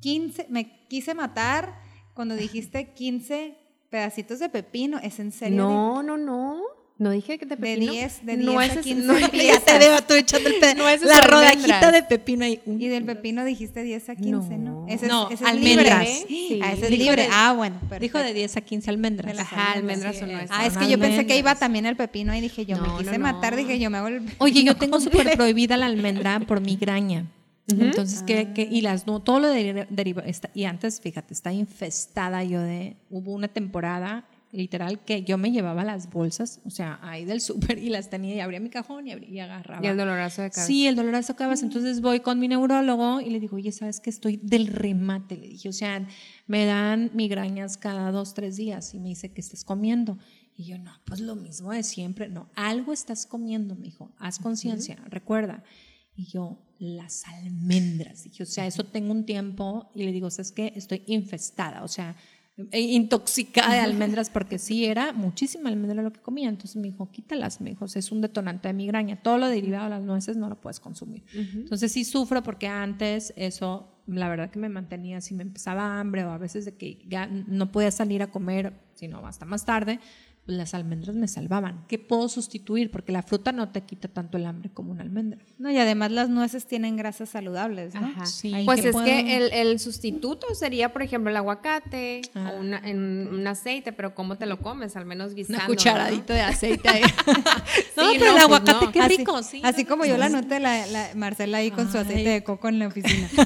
15, me quise matar cuando dijiste 15 pedacitos de pepino. ¿Es en serio? No, no, no. No dije que te De pepino. 10, de no 10 a ese- 15 no, piezas. Ya te veo tú echando el pe- No, es la almendras. rodajita de pepino ahí. Y del pepino dijiste 10 a 15, ¿no? No. Ese es, No, ese es almendras. libre. Sí. Ah, ese es Dijo libre. de- ah, bueno. Dijo perfecto. de 10 a 15 almendras. De las Ajá, almendras Sí, o no es. Ah, es que yo pensé que iba almendras. también el pepino y dije yo, No, me quise no. matar, dije yo me hago el Oye, yo *laughs* tengo súper prohibida la almendra por migraña. Entonces, que, que- y las no, todo lo de, deriva, está, y antes, fíjate, está infestada yo de, hubo una temporada literal que yo me llevaba las bolsas, o sea, ahí del *laughs* súper y las tenía y abría mi cajón y, abría, y agarraba. Y el dolorazo de cabeza. Sí, el dolorazo de cabeza. Entonces voy con mi neurólogo y le digo, oye, ¿sabes que estoy del remate? Le dije, o sea, me dan migrañas cada dos, tres días. Y me dice, ¿qué estás comiendo? Y yo, no, pues lo mismo de siempre. No, algo estás comiendo, me dijo, haz conciencia, recuerda. Y yo, las almendras. Dije, o sea, eso tengo un tiempo y le digo, ¿sabes qué? Estoy infestada, o sea, eh, intoxicada de almendras porque sí era muchísima almendra lo que comía. Entonces me dijo, quítalas, me dijo, es un detonante de migraña. Todo lo derivado de las nueces no lo puedes consumir. Entonces sí sufro porque antes eso, la verdad que me mantenía, si me empezaba hambre o a veces de que ya no podía salir a comer, sino hasta más tarde, pues las almendras me salvaban. ¿Qué puedo sustituir? Porque la fruta no te quita tanto el hambre como una almendra. No, y además las nueces tienen grasas saludables, ¿no? Ajá. Sí, pues ¿qué es puedo? que el, el sustituto sería, por ejemplo, el aguacate Ah. o una- en un aceite, pero ¿cómo te lo comes? Al menos guisando. Una cucharadita de aceite ahí. *laughs* no, Sí, pero no, el pues aguacate, no. qué Así- rico, sí. Así ¿no? como yo la noté, la, la Marcela ahí con su aceite de coco en la oficina. *laughs*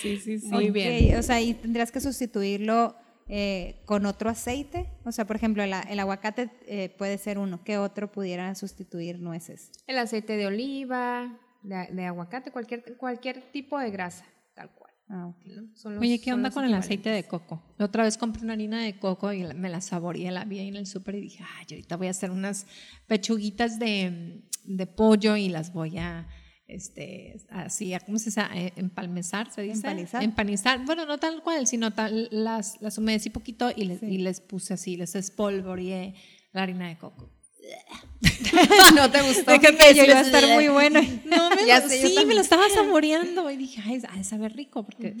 Sí, sí, sí. Muy bien. O sea, y tendrías que sustituirlo eh, con otro aceite. O sea, por ejemplo, el, aguacate eh, puede ser uno. ¿Qué otro pudiera sustituir nueces? El aceite de oliva, de, de aguacate, cualquier, cualquier tipo de grasa, tal cual. Ah, ok. ¿no? Son los- Oye, ¿qué son onda los con el aceite de coco? La otra vez compré una harina de coco y me la saboreé, la vi ahí en el súper y dije, ay, ahorita voy a hacer unas pechuguitas de, de pollo y las voy a, este, así, ¿cómo se dice? A Empalmezar, se dice. Empanizar. Empanizar. Bueno, no tal cual, sino tal, las, las humedecí poquito y les, y les puse así, les espolvoreé la harina de coco. *laughs* ¿No te gustó? Déjame Yo iba a estar muy bueno. No, me *laughs* lo- sé, sí, me lo estaba *laughs* saboreando y dije, ay, ha de saber rico, porque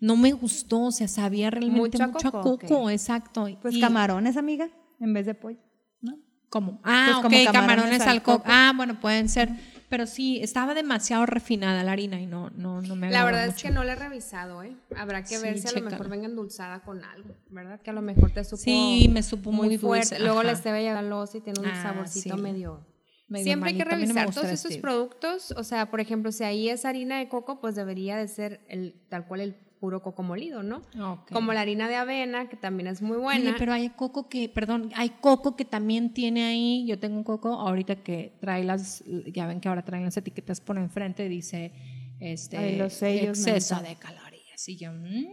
no me gustó, o sea, sabía realmente Mucho a mucho, a coco, coco, exacto. Pues Y- camarones, amiga, en vez de pollo. ¿no? ¿Cómo? Ah, Pues como camarones camarones al al coco. coco. Ah, bueno, pueden ser. Pero sí, estaba demasiado refinada la harina y no, no, no me La verdad es que no la he revisado, ¿eh? Habrá que Sí, ver si a lo mejor venga endulzada con algo, ¿verdad? Que a lo mejor te supo Sí, me supo muy fuerte. dulce, Luego la stevia galosa y tiene un Ah, saborcito sí. medio... Medio Siempre hay que no revisar todos esos productos. O sea, por ejemplo, si ahí es harina de coco, pues debería de ser el tal cual el puro coco molido, ¿no? Como la harina de avena, que también es muy buena. Oye, pero hay coco que, perdón, hay coco que también tiene ahí, yo tengo un coco ahorita que trae las, ya ven que ahora traen las etiquetas por enfrente, dice, este, Ay, los sellos, exceso mental. de calorías. Y yo, mm,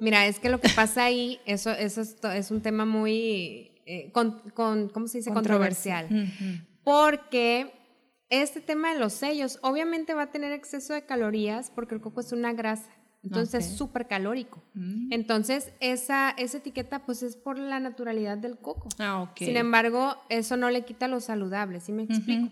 Mira, es que lo que pasa ahí, eso, eso es, un tema muy, eh, con, con- ¿cómo se dice? Controversial. Controversial. Porque este tema de los sellos, obviamente va a tener exceso de calorías porque el coco es una grasa. Entonces es súper calórico. Mm. Entonces, esa, esa etiqueta pues es por la naturalidad del coco. Ah, ok. Sin embargo, eso no le quita lo saludable, ¿sí me explico?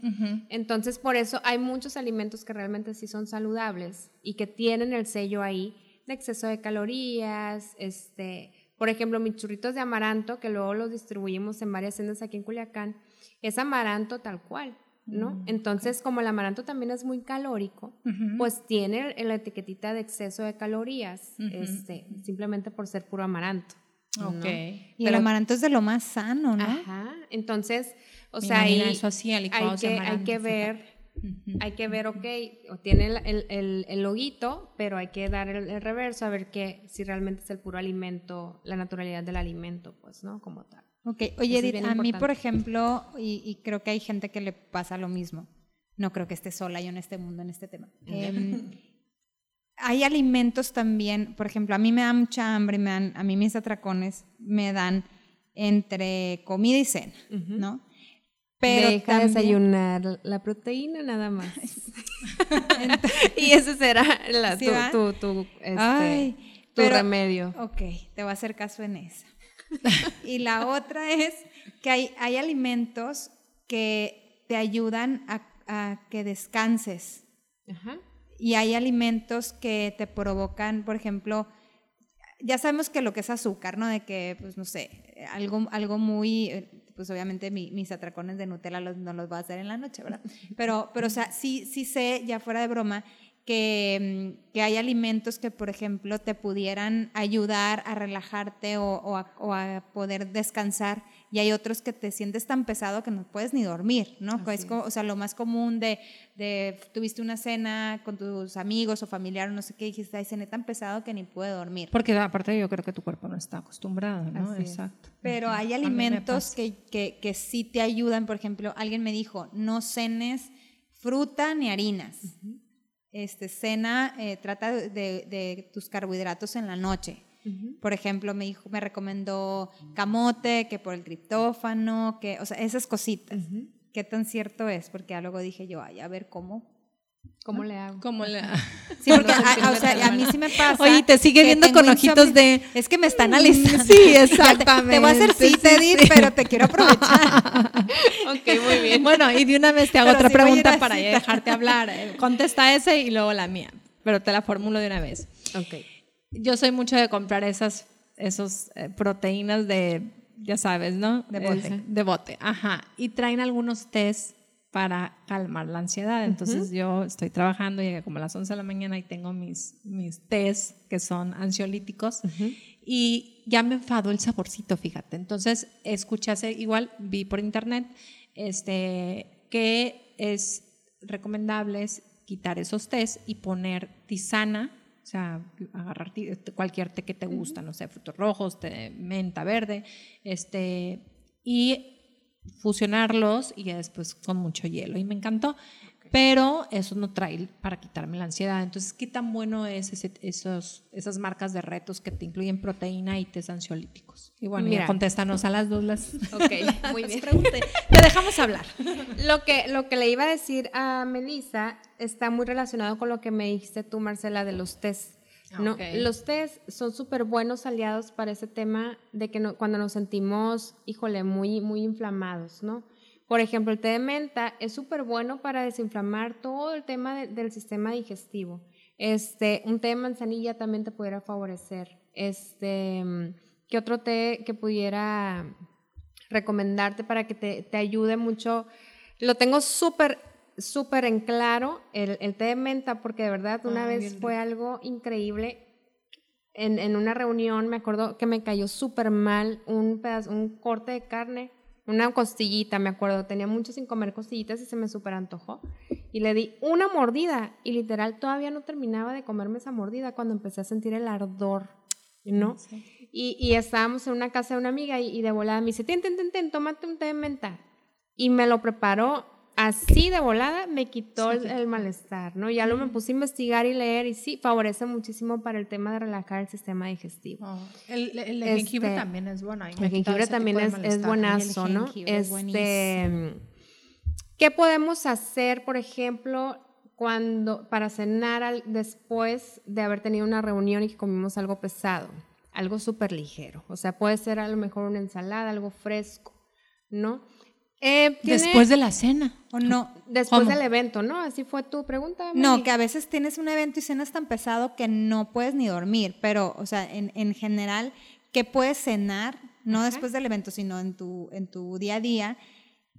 Entonces, por eso hay muchos alimentos que realmente sí son saludables y que tienen el sello ahí de exceso de calorías, este, por ejemplo, mis churritos de amaranto, que luego los distribuimos en varias tiendas aquí en Culiacán, es amaranto tal cual, ¿no? Entonces, como el amaranto también es muy calórico, pues tiene la etiquetita de exceso de calorías, este, simplemente por ser puro amaranto. ¿no? Ok. Y el amaranto es de lo más sano, ¿no? Ajá. Entonces, o sea, eso hay que, hay que ver, hay que ver, ok, o tiene el, el, el- el loguito, pero hay que dar el, el reverso a ver que si realmente es el puro alimento, la naturalidad del alimento, pues, ¿no? Como tal. Ok, oye Edith, a mí, por ejemplo, y, y creo que hay gente que le pasa lo mismo, no creo que esté sola yo en este mundo, en este tema. Em, hay alimentos también, por ejemplo, a mí me da mucha hambre, me dan, a mí mis atracones me dan entre comida y cena, ¿no? Pero Deja también- desayunar la proteína nada *laughs* más. y ese será la- ¿Sí tu, va? tu, tu, este, Ay, tu pero- remedio. Ok, te voy a hacer caso en esa. *laughs* y la otra es que hay, hay alimentos que te ayudan a, a que descanses. Ajá. Y hay alimentos que te provocan, por ejemplo, ya sabemos que lo que es azúcar, ¿no? De que, pues no sé, algo, algo muy, pues obviamente mi- mis atracones de Nutella los- no los voy a hacer en la noche, ¿verdad? Pero, pero o sea, sí, sí sé, ya fuera de broma, que, mm, que hay alimentos que, por ejemplo, te pudieran ayudar a relajarte o, o a, o a poder descansar y hay otros que te sientes tan pesado que no puedes ni dormir, ¿no? Es como- o sea, lo más común de, de tuviste una cena con tus amigos o familiar o no sé qué, y dijiste, ay, cené tan pesado que ni pude dormir. Porque aparte yo creo que tu cuerpo no está acostumbrado, ¿no? Así es. Exacto. Pero hay alimentos que, que sí te ayudan. Por ejemplo, alguien me dijo, no cenes fruta ni harinas. Este, cena, eh, trata de, de tus carbohidratos en la noche. Por ejemplo, me dijo, me recomendó camote, que por el triptófano, que, o sea, esas cositas. ¿Qué tan cierto es? Porque ya luego dije yo, ay, a ver cómo. ¿Cómo le hago? Como la... Sí, porque a, a- o sea, a mí sí me pasa. Oye, te sigue viendo con ojitos de- Es que me están alistando. *laughs* Sí, Te, *laughs* exactamente. te voy a hacer sí, Edith, sí. pero te quiero aprovechar. *laughs* ok, muy bien. Bueno, y de una vez te hago Pero otra sí pregunta para ya dejarte hablar. Eh, Contesta ese y luego la mía, pero te la formulo de una vez. Ok. Yo soy mucho de comprar esas esos eh, proteínas de, ya sabes, ¿no? De bote. Eh, de bote, ajá. Y traen algunos test para calmar la ansiedad. Entonces yo estoy trabajando, llegué como a las 11 de la mañana y tengo mis, mis test que son ansiolíticos y ya me enfadó el saborcito, fíjate. Entonces escuché hace, igual vi por internet este, que es recomendable es quitar esos test y poner tisana, o sea, agarrar ti- cualquier té que te gusta, no sé, frutos rojos, té, menta verde, este, y fusionarlos y ya después con mucho hielo. Y me encantó. Pero eso no trae para quitarme la ansiedad. Entonces, ¿qué tan bueno es ese- esos, esas marcas de retos que te incluyen proteína y test ansiolíticos? Y bueno, Mira. ya contéstanos a las dos las, *laughs* Ok, *laughs* muy bien. Te dejamos hablar. Lo que, lo que le iba a decir a Melissa está muy relacionado con lo que me dijiste tú, Marcela, de los test. ¿No? Ok. Los test son súper buenos aliados para ese tema de que no- cuando nos sentimos, híjole, muy, muy inflamados, ¿no? Por ejemplo, el té de menta es súper bueno para desinflamar todo el tema de- del sistema digestivo. Este, un té de manzanilla también te pudiera favorecer. Este, ¿qué otro té que pudiera recomendarte para que te, te ayude mucho? Lo tengo súper, súper en claro, el, el té de menta, porque de verdad una Ay, vez fue algo increíble. En, en una reunión me acuerdo que me cayó súper mal un pedazo, un corte de carne, una costillita, me acuerdo. Tenía mucho sin comer costillitas y se me súper antojó. Y le di una mordida y literal todavía no terminaba de comerme esa mordida cuando empecé a sentir el ardor, ¿no? Y, y estábamos en una casa de una amiga y, y de volada me dice, ten, ten, ten, ten, tómate un té de menta. Y me lo preparó así de volada, me quitó el, el malestar, ¿no? Ya lo me puse a investigar y leer y sí, favorece muchísimo para el tema de relajar el sistema digestivo. El, el, Este, jengibre también es bueno. El jengibre también es, es buenazo, el ¿no? es Este, ¿Qué podemos hacer, por ejemplo, cuando para cenar al- después de haber tenido una reunión y que comimos algo pesado? Algo súper ligero. O sea, puede ser a lo mejor una ensalada, algo fresco, ¿no? Eh, Después de la cena. ¿O no? después ¿Cómo? del evento, ¿no? Así fue tu pregunta. No, que a veces tienes un evento y cenas tan pesado que no puedes ni dormir, pero, o sea, en, en general, ¿qué puedes cenar? No después del evento, sino en tu, en tu día a día,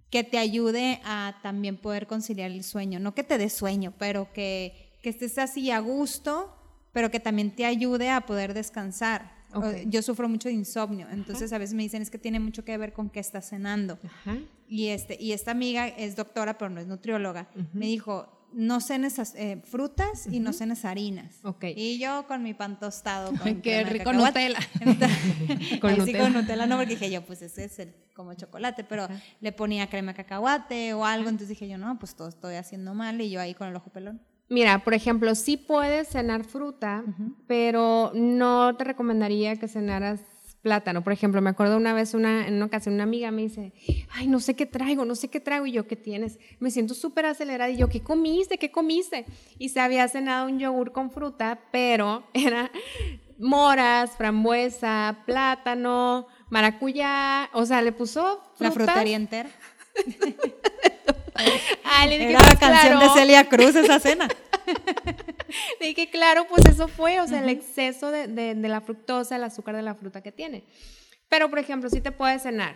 que te ayude a también poder conciliar el sueño. No que te dé sueño, pero que, que estés así a gusto, pero que también te ayude a poder descansar. Ok. O- Yo sufro mucho de insomnio, entonces a veces me dicen es que tiene mucho que ver con qué estás cenando. Ajá. Y, este, y esta amiga es doctora, pero no es nutrióloga. Me dijo, no cenes eh, frutas y no cenes harinas. Ok. Y yo con mi pan tostado. *laughs* Con Ay, qué rico. Nutella. *laughs* *laughs* Con Ahí sí, Nutella. con Nutella no, porque dije yo, pues ese es el, como chocolate, pero le ponía crema de cacahuate o algo, entonces dije yo, no, pues todo estoy haciendo mal y yo ahí con el ojo pelón. Mira, por ejemplo, sí puedes cenar fruta, pero no te recomendaría que cenaras plátano. Por ejemplo, me acuerdo una vez, una, en una ocasión, una amiga me dice, ay, no sé qué traigo, no sé qué traigo. Y yo, ¿qué tienes? Me siento súper acelerada. Y yo, ¿qué comiste? ¿Qué comiste? Y se había cenado un yogur con fruta, pero *laughs* era moras, frambuesa, plátano, maracuyá. O sea, le puso La frutas. frutería entera. *laughs* Le dije, Era la "Pues, canción claro". de Celia Cruz esa cena. *laughs* Le dije, claro, pues eso fue, o sea, el exceso de, de- de la fructosa, el azúcar de la fruta que tiene. Pero, por ejemplo, si te puedes cenar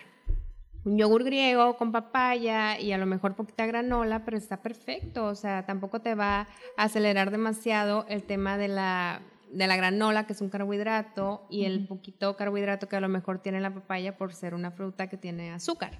un yogur griego con papaya y a lo mejor poquita granola, pero está perfecto, o sea, tampoco te va a acelerar demasiado el tema de la, de la granola, que es un carbohidrato, y el poquito carbohidrato que a lo mejor tiene la papaya por ser una fruta que tiene azúcar.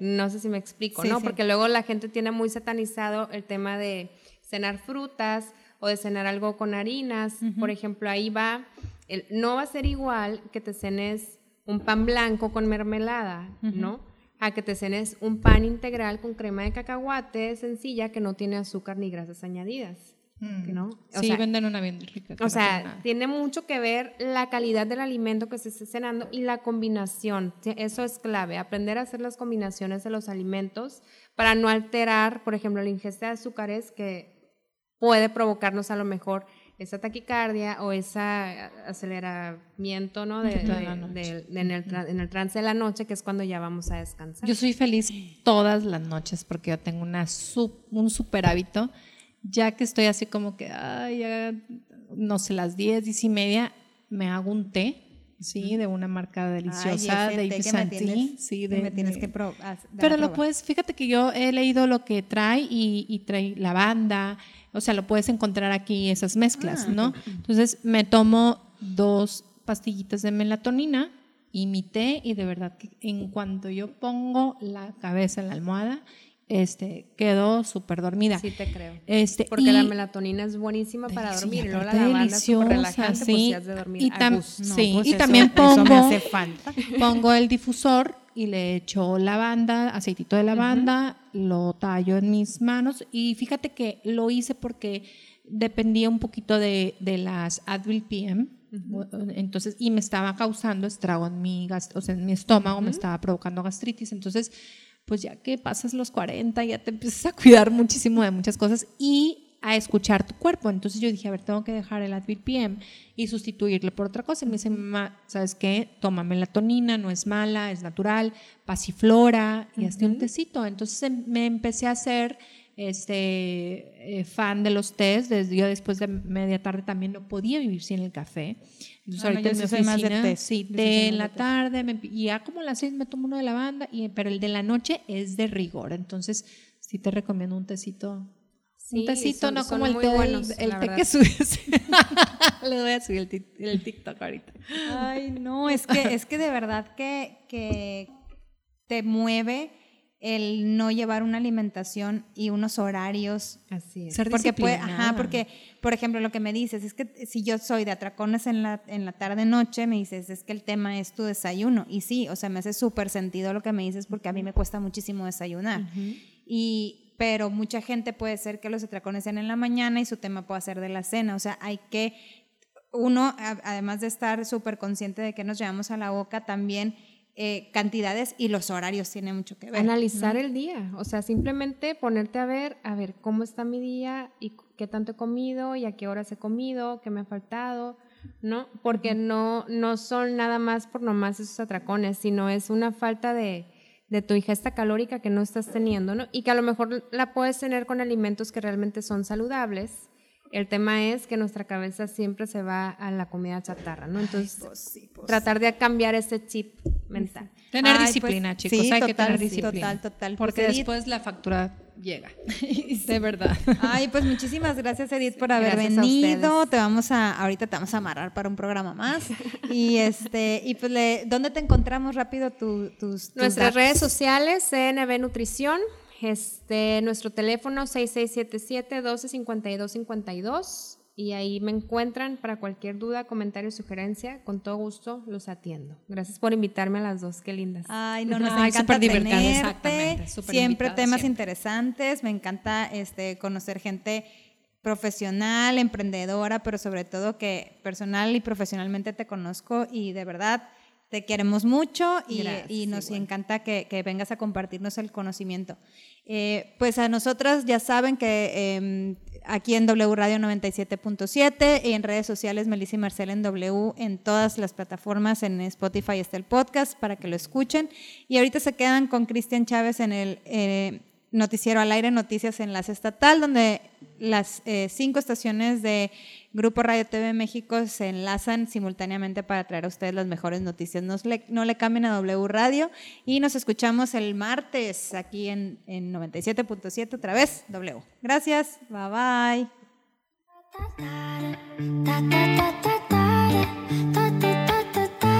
No sé si me explico, Sí, ¿no? sí. Porque luego la gente tiene muy satanizado el tema de cenar frutas o de cenar algo con harinas. Por ejemplo, ahí va, el- no va a ser igual que te cenes un pan blanco con mermelada, ¿no? A que te cenes un pan integral con crema de cacahuate sencilla que no tiene azúcar ni grasas añadidas, ¿no? O sí, sea, venden una bien rica. o sea, tiene mucho que ver la calidad del alimento que se esté cenando y la combinación. Eso es clave, aprender a hacer las combinaciones de los alimentos para no alterar, por ejemplo, la ingesta de azúcares que puede provocarnos a lo mejor esa taquicardia o ese aceleramiento ¿no? de, de- de- de- en, el tra- en el trance de la noche, que es cuando ya vamos a descansar. Yo soy feliz todas las noches porque yo tengo una sup- un super hábito. Ya que estoy así como que, ay, ya, no sé, las 10, 10 y media, me hago un té sí, de una marca deliciosa Ay, de Yves sí, de, me tienes que pro- haz- dar a Pero lo probar. puedes, fíjate que yo he leído lo que trae y, y trae lavanda, o sea, lo puedes encontrar aquí esas mezclas, Ah, ¿no? Entonces me tomo dos pastillitas de melatonina y mi té y de verdad que en cuanto yo pongo la cabeza en la almohada, este, quedo súper dormida. Sí te creo. Este, Porque y- la melatonina es buenísima para dormir. Y luego la lavanda es relajante, pues sí. si has de dormir Y a tam- gusto. sí, pues y eso- también me pongo, hace falta. *laughs* pongo el difusor y le echo lavanda, aceitito de lavanda, lo tallo en mis manos y fíjate que lo hice porque dependía un poquito de, de las Advil PM. Entonces, y me estaba causando estrago en mi, o sea, en mi estómago, me estaba provocando gastritis. Entonces, pues ya que pasas los 40, ya te empiezas a cuidar muchísimo de muchas cosas y a escuchar tu cuerpo. Entonces yo dije, a ver, tengo que dejar el Advil PM y sustituirlo por otra cosa. Y me dice, mamá, ¿sabes qué? Toma melatonina, no es mala, es natural, pasiflora y hazte un tecito. Entonces em- me empecé a hacer este eh, fan de los tés. Desde, yo después de media tarde también no podía vivir sin el café. Entonces Ah, no, ahorita yo en mi sí soy más de oficina, sí, sí té soy en la tarde, me y ya como a las seis me tomo uno de lavanda, y, pero el de la noche es de rigor. Entonces sí te recomiendo un tecito. Sí, un tecito, son- no como el té, buenos, el té que subes. *laughs* Le voy a subir el, tic- el TikTok ahorita. Ay, no, es que, es que de verdad que, que te mueve el no llevar una alimentación y unos horarios. Así es. Ser Porque puede, ajá, porque, por ejemplo, lo que me dices es que si yo soy de atracones en la, en la tarde-noche, me dices, es que el tema es tu desayuno. Y sí, o sea, me hace súper sentido lo que me dices porque a mí me cuesta muchísimo desayunar. Y, pero mucha gente puede ser que los atracones sean en la mañana y su tema pueda ser de la cena. O sea, hay que, uno, además de estar súper consciente de que nos llevamos a la boca, también eh, cantidades y los horarios tienen mucho que ver. Analizar el día, o sea, simplemente ponerte a ver, a ver cómo está mi día y qué tanto he comido y a qué horas he comido, qué me ha faltado, ¿no? Porque no, no son nada más por nomás esos atracones, sino es una falta de, de tu ingesta calórica que no estás teniendo, ¿no? Y que a lo mejor la puedes tener con alimentos que realmente son saludables. El tema es que nuestra cabeza siempre se va a la comida chatarra, ¿no? Entonces, tratar de cambiar ese chip mental. Tener Ay, pues, disciplina, chicos. sí, hay que tener disciplina. total, total. Porque Pues, Edith- después la factura llega. *laughs* De verdad. Ay, pues muchísimas gracias Edith por haber Gracias venido. Te vamos a ahorita te vamos a amarrar para un programa más. Y este y pues le, ¿dónde te encontramos rápido tu- tus, tus Nuestras datos? redes sociales, CNB Nutrición, este, nuestro teléfono 6677-125252 y ahí me encuentran para cualquier duda, comentario, sugerencia, con todo gusto los atiendo. Gracias por invitarme a las dos, qué lindas. Ay, no, *laughs* nos Ay, encanta tenerte. exactamente, Siempre temas siempre. interesantes. Me encanta este conocer gente profesional, emprendedora, pero sobre todo que personal y profesionalmente te conozco y de verdad te queremos mucho y, Gracias, y nos igual. encanta que, que vengas a compartirnos el conocimiento. Eh, pues a nosotras ya saben que eh, aquí en W Radio 97.7 y en redes sociales Melissa y Marcela en W en todas las plataformas, en Spotify está el podcast para que lo escuchen. Y ahorita se quedan con Cristian Chávez en el eh, Noticiero al Aire, Noticias Enlace Estatal, donde las eh, cinco estaciones de Grupo Radio TV México se enlazan simultáneamente para traer a ustedes las mejores noticias. No le, no le cambien a W Radio y nos escuchamos el martes aquí en, en 97.7 otra vez W. Gracias, bye bye.